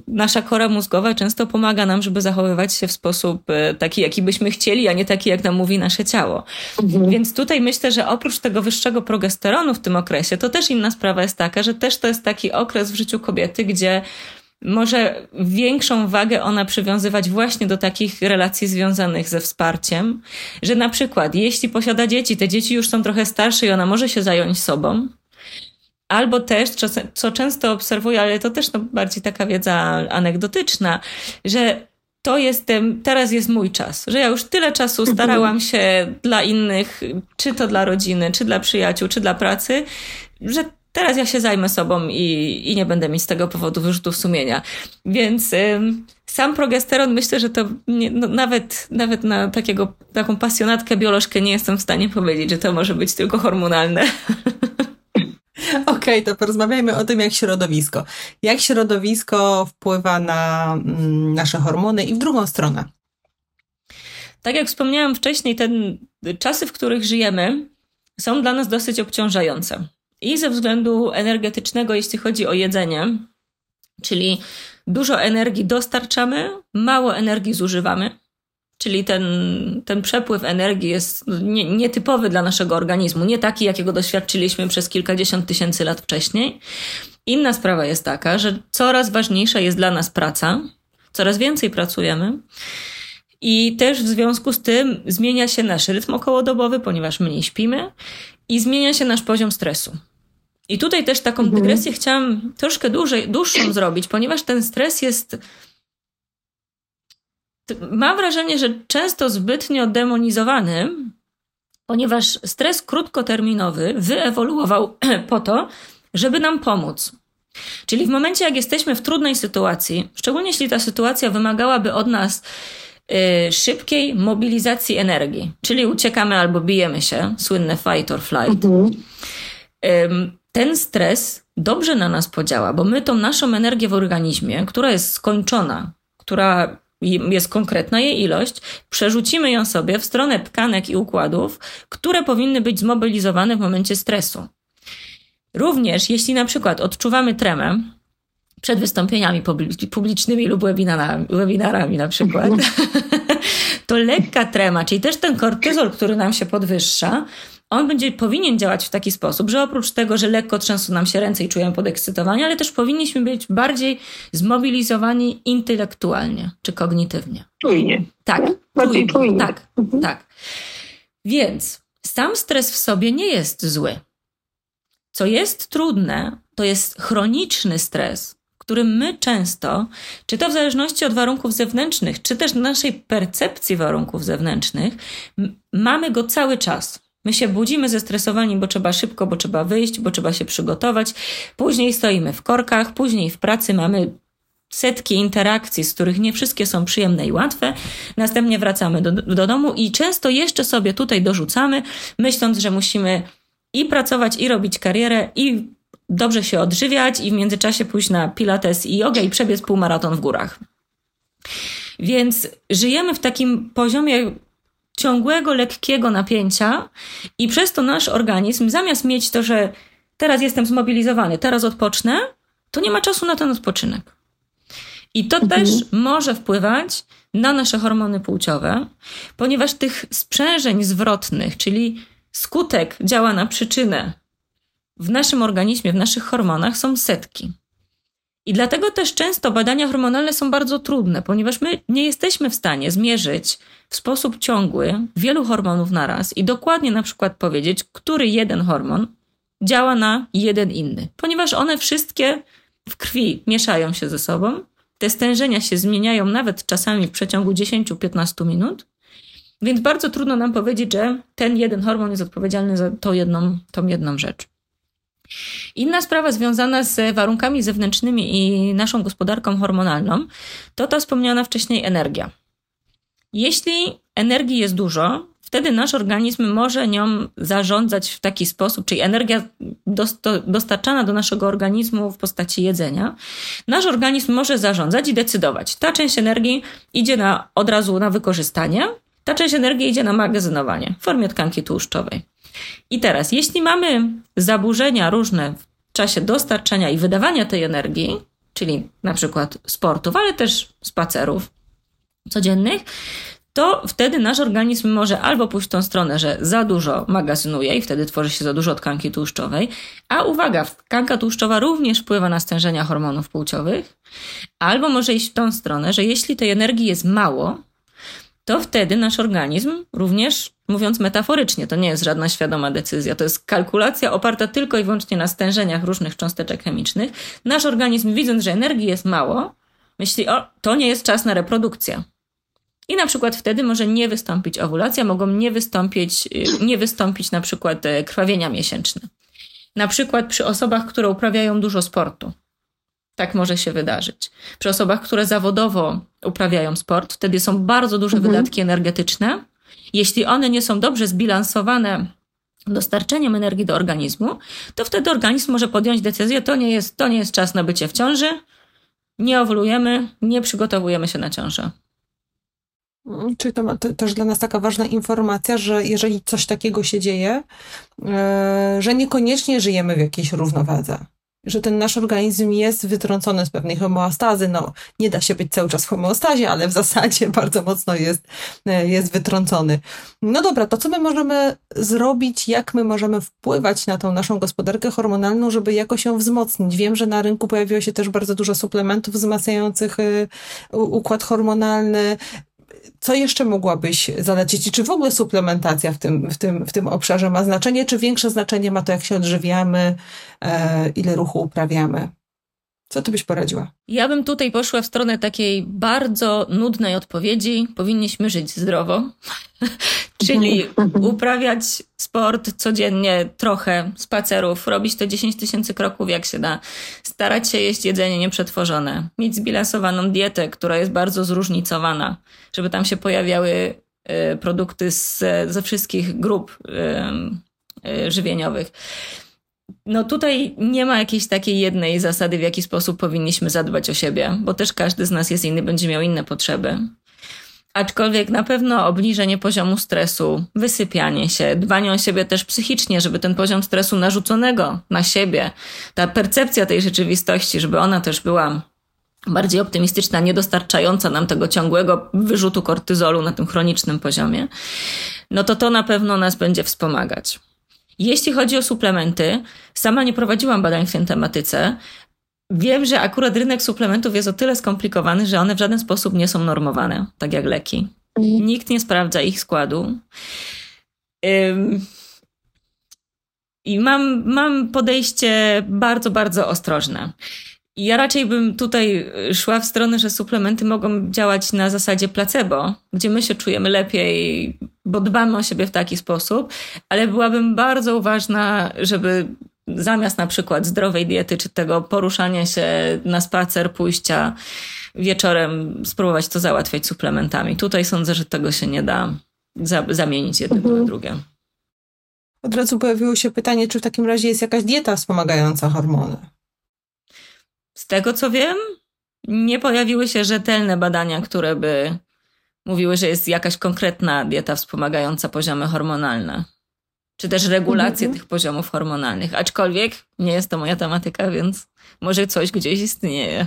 nasza kora mózgowa często pomaga nam, żeby zachowywać się w sposób e, taki, jaki byśmy chcieli, a nie taki, jak nam mówi nasze ciało. Mhm. Więc tutaj myślę, że oprócz tego wyższego progesteronu w tym okresie, to też inna sprawa jest taka, że też to jest taki okres w życiu kobiety, gdzie może większą wagę ona przywiązywać właśnie do takich relacji związanych ze wsparciem, że na przykład jeśli posiada dzieci, te dzieci już są trochę starsze i ona może się zająć sobą, Albo też, co, często obserwuję, ale to też no, bardziej taka wiedza anegdotyczna, że to jest, teraz jest mój czas, że ja już tyle czasu mhm. starałam się dla innych, czy to dla rodziny, czy dla przyjaciół, czy dla pracy, że teraz ja się zajmę sobą i, i nie będę mieć z tego powodu wyrzutów sumienia. Więc ym, sam progesteron myślę, że to nie, no, nawet, nawet na takiego, taką pasjonatkę biolożkę nie jestem w stanie powiedzieć, że to może być tylko hormonalne. Okej, okay, to porozmawiajmy o tym, jak środowisko. Jak środowisko wpływa na mm, nasze hormony i w drugą stronę. Tak jak wspomniałam wcześniej, te czasy, w których żyjemy, są dla nas dosyć obciążające. I ze względu energetycznego, jeśli chodzi o jedzenie, czyli dużo energii dostarczamy, mało energii zużywamy. Czyli ten, ten przepływ energii jest nie, nietypowy dla naszego organizmu, nie taki, jakiego doświadczyliśmy przez kilkadziesiąt tysięcy lat wcześniej. Inna sprawa jest taka, że coraz ważniejsza jest dla nas praca, coraz więcej pracujemy. I też w związku z tym zmienia się nasz rytm okołodobowy, ponieważ mniej śpimy, i zmienia się nasz poziom stresu. I tutaj też taką mhm. dygresję chciałam troszkę dłużej, dłuższą zrobić, ponieważ ten stres jest mam wrażenie, że często zbytnio demonizowany, ponieważ stres krótkoterminowy wyewoluował po to, żeby nam pomóc. Czyli w momencie, jak jesteśmy w trudnej sytuacji, szczególnie jeśli ta sytuacja wymagałaby od nas y, szybkiej mobilizacji energii, czyli uciekamy albo bijemy się, słynne fight or flight, mhm. y, ten stres dobrze na nas podziała, bo my tą naszą energię w organizmie, która jest skończona, która jest konkretna jej ilość, przerzucimy ją sobie w stronę tkanek i układów, które powinny być zmobilizowane w momencie stresu. Również jeśli na przykład odczuwamy tremę przed wystąpieniami publicznymi lub webinarami, webinarami na przykład, to lekka trema, czyli też ten kortyzol, który nam się podwyższa, on będzie, powinien działać w taki sposób, że oprócz tego, że lekko trzęsą nam się ręce i czujemy podekscytowanie, ale też powinniśmy być bardziej zmobilizowani intelektualnie czy kognitywnie. Czujnie. Tak, czujnie. czujnie. Tak, mhm. tak. Więc sam stres w sobie nie jest zły. Co jest trudne, to jest chroniczny stres, którym my często, czy to w zależności od warunków zewnętrznych, czy też naszej percepcji warunków zewnętrznych, mamy go cały czas. My się budzimy zestresowani, bo trzeba szybko, bo trzeba wyjść, bo trzeba się przygotować. Później stoimy w korkach, później w pracy mamy setki interakcji, z których nie wszystkie są przyjemne i łatwe. Następnie wracamy do, do domu i często jeszcze sobie tutaj dorzucamy, myśląc, że musimy i pracować, i robić karierę, i dobrze się odżywiać, i w międzyczasie pójść na pilates i jogę i przebiec półmaraton w górach. Więc żyjemy w takim poziomie ciągłego, lekkiego napięcia i przez to nasz organizm, zamiast mieć to, że teraz jestem zmobilizowany, teraz odpocznę, to nie ma czasu na ten odpoczynek. I to mhm. też może wpływać na nasze hormony płciowe, ponieważ tych sprzężeń zwrotnych, czyli skutek działa na przyczynę w naszym organizmie, w naszych hormonach są setki. I dlatego też często badania hormonalne są bardzo trudne, ponieważ my nie jesteśmy w stanie zmierzyć w sposób ciągły wielu hormonów naraz i dokładnie na przykład powiedzieć, który jeden hormon działa na jeden inny, ponieważ one wszystkie w krwi mieszają się ze sobą, te stężenia się zmieniają nawet czasami w przeciągu 10-15 minut, więc bardzo trudno nam powiedzieć, że ten jeden hormon jest odpowiedzialny za tą jedną, tą jedną rzecz. Inna sprawa związana z warunkami zewnętrznymi i naszą gospodarką hormonalną to ta wspomniana wcześniej energia. Jeśli energii jest dużo, wtedy nasz organizm może nią zarządzać w taki sposób, czyli energia dostarczana do naszego organizmu w postaci jedzenia, nasz organizm może zarządzać i decydować. Ta część energii idzie na, od razu na wykorzystanie, Ta część energii idzie na magazynowanie w formie tkanki tłuszczowej. I teraz, jeśli mamy zaburzenia różne w czasie dostarczania i wydawania tej energii, czyli na przykład sportów, ale też spacerów codziennych, to wtedy nasz organizm może albo pójść w tą stronę, że za dużo magazynuje i wtedy tworzy się za dużo tkanki tłuszczowej, a uwaga, tkanka tłuszczowa również wpływa na stężenia hormonów płciowych, albo może iść w tą stronę, że jeśli tej energii jest mało, to wtedy nasz organizm również, mówiąc metaforycznie, to nie jest żadna świadoma decyzja, to jest kalkulacja oparta tylko i wyłącznie na stężeniach różnych cząsteczek chemicznych. Nasz organizm, widząc, że energii jest mało, myśli, o, to nie jest czas na reprodukcję. I na przykład wtedy może nie wystąpić owulacja, mogą nie wystąpić, nie wystąpić na przykład e, krwawienia miesięczne. Na przykład przy osobach, które uprawiają dużo sportu. Tak może się wydarzyć. Przy osobach, które zawodowo uprawiają sport, wtedy są bardzo duże mhm. wydatki energetyczne. Jeśli one nie są dobrze zbilansowane dostarczeniem energii do organizmu, to wtedy organizm może podjąć decyzję, to nie jest, to nie jest czas na bycie w ciąży, nie owulujemy, nie przygotowujemy się na ciążę. Mm, czyli to, to też dla nas taka ważna informacja, że jeżeli coś takiego się dzieje, e, że niekoniecznie żyjemy w jakiejś równowadze że ten nasz organizm jest wytrącony z pewnej homeostazy. No, nie da się być cały czas w homeostazie, ale w zasadzie bardzo mocno jest, e, jest wytrącony. No dobra, to co my możemy zrobić, jak my możemy wpływać na tą naszą gospodarkę hormonalną, żeby jakoś ją wzmocnić? Wiem, że na rynku pojawiło się też bardzo dużo suplementów wzmacniających e, układ hormonalny co jeszcze mogłabyś zalecić? I czy w ogóle suplementacja w tym, w tym, w tym obszarze ma znaczenie? Czy większe znaczenie ma to, jak się odżywiamy, e, ile ruchu uprawiamy? Co ty byś poradziła? Ja bym tutaj poszła w stronę takiej bardzo nudnej odpowiedzi. Powinniśmy żyć zdrowo, czyli uprawiać sport codziennie, trochę spacerów, robić to 10 tysięcy kroków jak się da, starać się jeść jedzenie nieprzetworzone, mieć zbilansowaną dietę, która jest bardzo zróżnicowana, żeby tam się pojawiały y, produkty z, ze wszystkich grup y, żywieniowych no tutaj nie ma jakiejś takiej jednej zasady, w jaki sposób powinniśmy zadbać o siebie, bo też każdy z nas jest inny, będzie miał inne potrzeby. Aczkolwiek na pewno obniżenie poziomu stresu, wysypianie się, dbanie o siebie też psychicznie, żeby ten poziom stresu narzuconego na siebie, ta percepcja tej rzeczywistości, żeby ona też była bardziej optymistyczna, nie dostarczająca nam tego ciągłego wyrzutu kortyzolu na tym chronicznym poziomie, no to to na pewno nas będzie wspomagać. Jeśli chodzi o suplementy, sama nie prowadziłam badań w tej tematyce. Wiem, że akurat rynek suplementów jest o tyle skomplikowany, że one w żaden sposób nie są normowane, tak jak leki. Nikt nie sprawdza ich składu. I mam, mam podejście bardzo, bardzo ostrożne. Ja raczej bym tutaj szła w stronę, że suplementy mogą działać na zasadzie placebo, gdzie my się czujemy lepiej, bo dbamy o siebie w taki sposób, ale byłabym bardzo uważna, żeby zamiast na przykład zdrowej diety, czy tego poruszania się na spacer, pójścia wieczorem, spróbować to załatwiać suplementami. Tutaj sądzę, że tego się nie da za zamienić jednego mhm. na drugie. Od razu pojawiło się pytanie, czy w takim razie jest jakaś dieta wspomagająca hormony? Z tego co wiem, nie pojawiły się rzetelne badania, które by mówiły, że jest jakaś konkretna dieta wspomagająca poziomy hormonalne. Czy też regulację mm-hmm. tych poziomów hormonalnych. Aczkolwiek nie jest to moja tematyka, więc może coś gdzieś istnieje.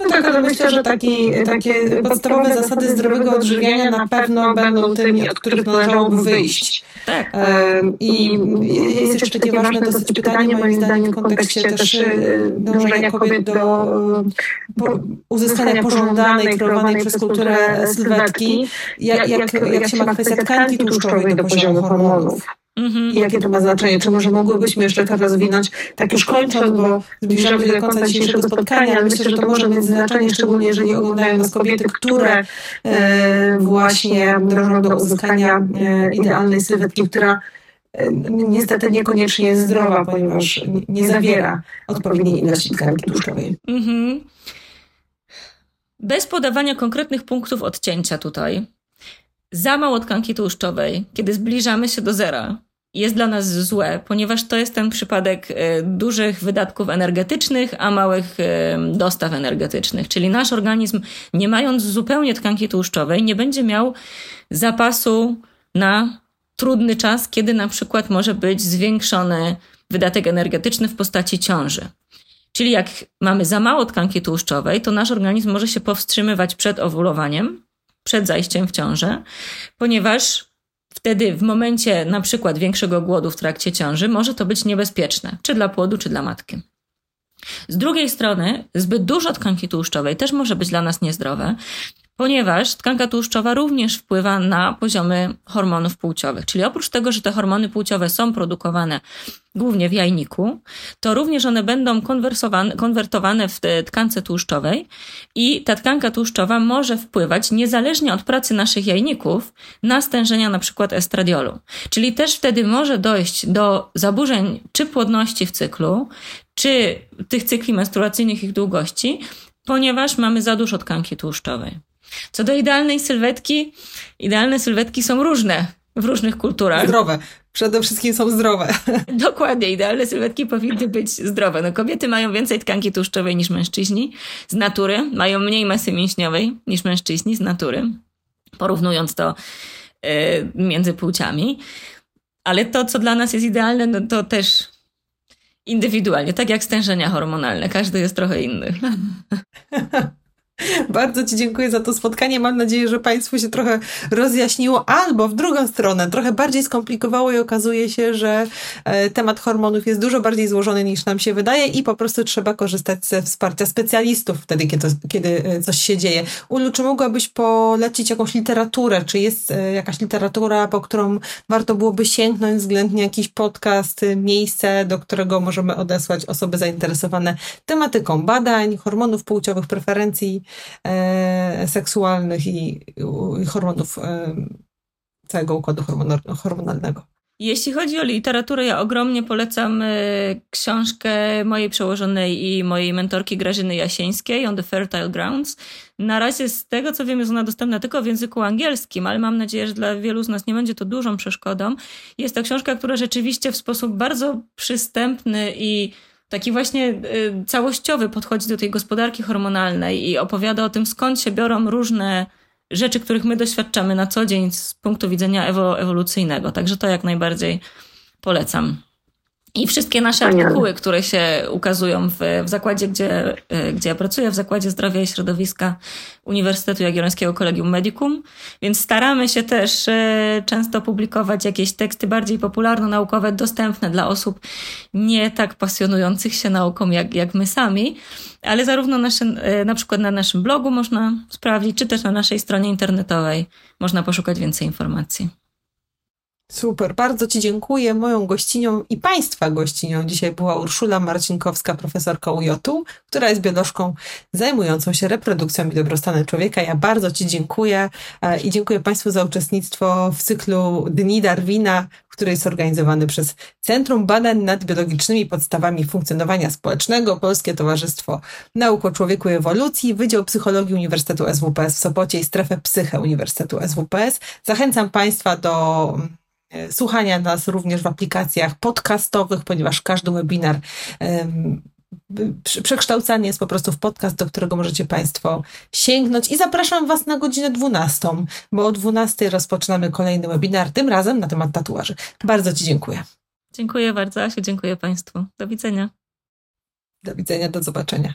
No tak, ale myślę, że taki, takie podstawowe zasady zdrowego odżywiania na pewno będą tymi, od których należałoby wyjść. Tak. I jest jeszcze takie ważne dosyć pytanie, moim zdaniem, w kontekście też e, dążenia kobiet do uzyskania pożądanej, kreowanej przez kulturę sylwetki, jak, jak, jak się ma kwestia tkanki tłuszczowej do poziomu hormonów. Mhm. Jakie to ma znaczenie? Czy może mogłybyśmy jeszcze to rozwinąć? Tak już kończąc, bo zbliżamy się do końca dzisiejszego spotkania, ale myślę, że to może mieć znaczenie, szczególnie jeżeli oglądają nas kobiety, które e, właśnie dążą do uzyskania e, idealnej sylwetki, która e, niestety niekoniecznie jest zdrowa, ponieważ nie zawiera odpowiedniej ilości tkanki tłuszczowej. Mhm. Bez podawania konkretnych punktów odcięcia tutaj, za mało tkanki tłuszczowej, kiedy zbliżamy się do zera, jest dla nas złe, ponieważ to jest ten przypadek e, dużych wydatków energetycznych, a małych e, dostaw energetycznych. Czyli nasz organizm, nie mając zupełnie tkanki tłuszczowej, nie będzie miał zapasu na trudny czas, kiedy na przykład może być zwiększony wydatek energetyczny w postaci ciąży. Czyli jak mamy za mało tkanki tłuszczowej, to nasz organizm może się powstrzymywać przed owulowaniem, przed zajściem w ciążę, ponieważ wtedy w momencie na przykład większego głodu w trakcie ciąży może to być niebezpieczne, czy dla płodu, czy dla matki. Z drugiej strony, zbyt dużo tkanki tłuszczowej też może być dla nas niezdrowe, ponieważ tkanka tłuszczowa również wpływa na poziomy hormonów płciowych. Czyli oprócz tego, że te hormony płciowe są produkowane głównie w jajniku, to również one będą konwertowane w tkance tłuszczowej i ta tkanka tłuszczowa może wpływać niezależnie od pracy naszych jajników na stężenia na przykład estradiolu. Czyli też wtedy może dojść do zaburzeń czy płodności w cyklu, czy tych cykli menstruacyjnych ich długości, ponieważ mamy za dużo tkanki tłuszczowej. Co do idealnej sylwetki, idealne sylwetki są różne w różnych kulturach. Zdrowe. Przede wszystkim są zdrowe. Dokładnie, idealne sylwetki powinny być zdrowe. No, kobiety mają więcej tkanki tłuszczowej niż mężczyźni z natury, mają mniej masy mięśniowej niż mężczyźni z natury, porównując to yy, między płciami. Ale to, co dla nas jest idealne, no to też indywidualnie, tak jak stężenia hormonalne. Każdy jest trochę inny. Bardzo Ci dziękuję za to spotkanie. Mam nadzieję, że Państwu się trochę rozjaśniło, albo w drugą stronę trochę bardziej skomplikowało i okazuje się, że e, temat hormonów jest dużo bardziej złożony niż nam się wydaje i po prostu trzeba korzystać ze wsparcia specjalistów wtedy, kiedy, kiedy e, coś się dzieje. Ulu, czy mogłabyś polecić jakąś literaturę? Czy jest e, jakaś literatura, po którą warto byłoby sięgnąć, względnie jakiś podcast, miejsce, do którego możemy odesłać osoby zainteresowane tematyką badań, hormonów płciowych, preferencji seksualnych i, i hormonów e, całego układu hormonalnego. Jeśli chodzi o literaturę, ja ogromnie polecam e, książkę mojej przełożonej i mojej mentorki Grażyny Jasieńskiej On the Fertile Grounds. Na razie z tego co wiem jest ona dostępna tylko w języku angielskim, ale mam nadzieję, że dla wielu z nas nie będzie to dużą przeszkodą. Jest to książka, która rzeczywiście w sposób bardzo przystępny i taki właśnie y, całościowy podchodzi do tej gospodarki hormonalnej i opowiada o tym, skąd się biorą różne rzeczy, których my doświadczamy na co dzień z punktu widzenia ewolucyjnego. Także to jak najbardziej polecam. I wszystkie nasze artykuły, które się ukazują w, w zakładzie, gdzie, e, gdzie ja pracuję, w Zakładzie Zdrowia i Środowiska Uniwersytetu Jagiellońskiego Kolegium Medicum, więc staramy się też e, często publikować jakieś teksty bardziej popularno-naukowe, dostępne dla osób nie tak pasjonujących się nauką jak, jak my sami, ale zarówno nasze, e, na przykład na naszym blogu można sprawdzić, czy też na naszej stronie internetowej można poszukać więcej informacji. Super, bardzo Ci dziękuję. Moją gościnią i Państwa gościnią dzisiaj była Urszula Marcinkowska, profesorka uj która jest biolożką zajmującą się reprodukcją i dobrostanem człowieka. Ja bardzo Ci dziękuję e, i dziękuję Państwu za uczestnictwo w cyklu Dni Darwina, który jest organizowany przez Centrum Badań nad Biologicznymi Podstawami Funkcjonowania Społecznego, Polskie Towarzystwo Nauk o Człowieku i Ewolucji, Wydział Psychologii Uniwersytetu SWPS w Sopocie i Strefę Psyche Uniwersytetu SWPS. Zachęcam Państwa do słuchania nas również w aplikacjach podcastowych, ponieważ każdy webinar przekształcany jest po prostu w podcast, do którego możecie Państwo sięgnąć i zapraszam Was na godzinę 12, bo o 12 rozpoczynamy kolejny webinar, tym razem na temat tatuaży. Bardzo Ci dziękuję. Dziękuję bardzo, Asiu, dziękuję Państwu. Do widzenia. Do widzenia, do zobaczenia.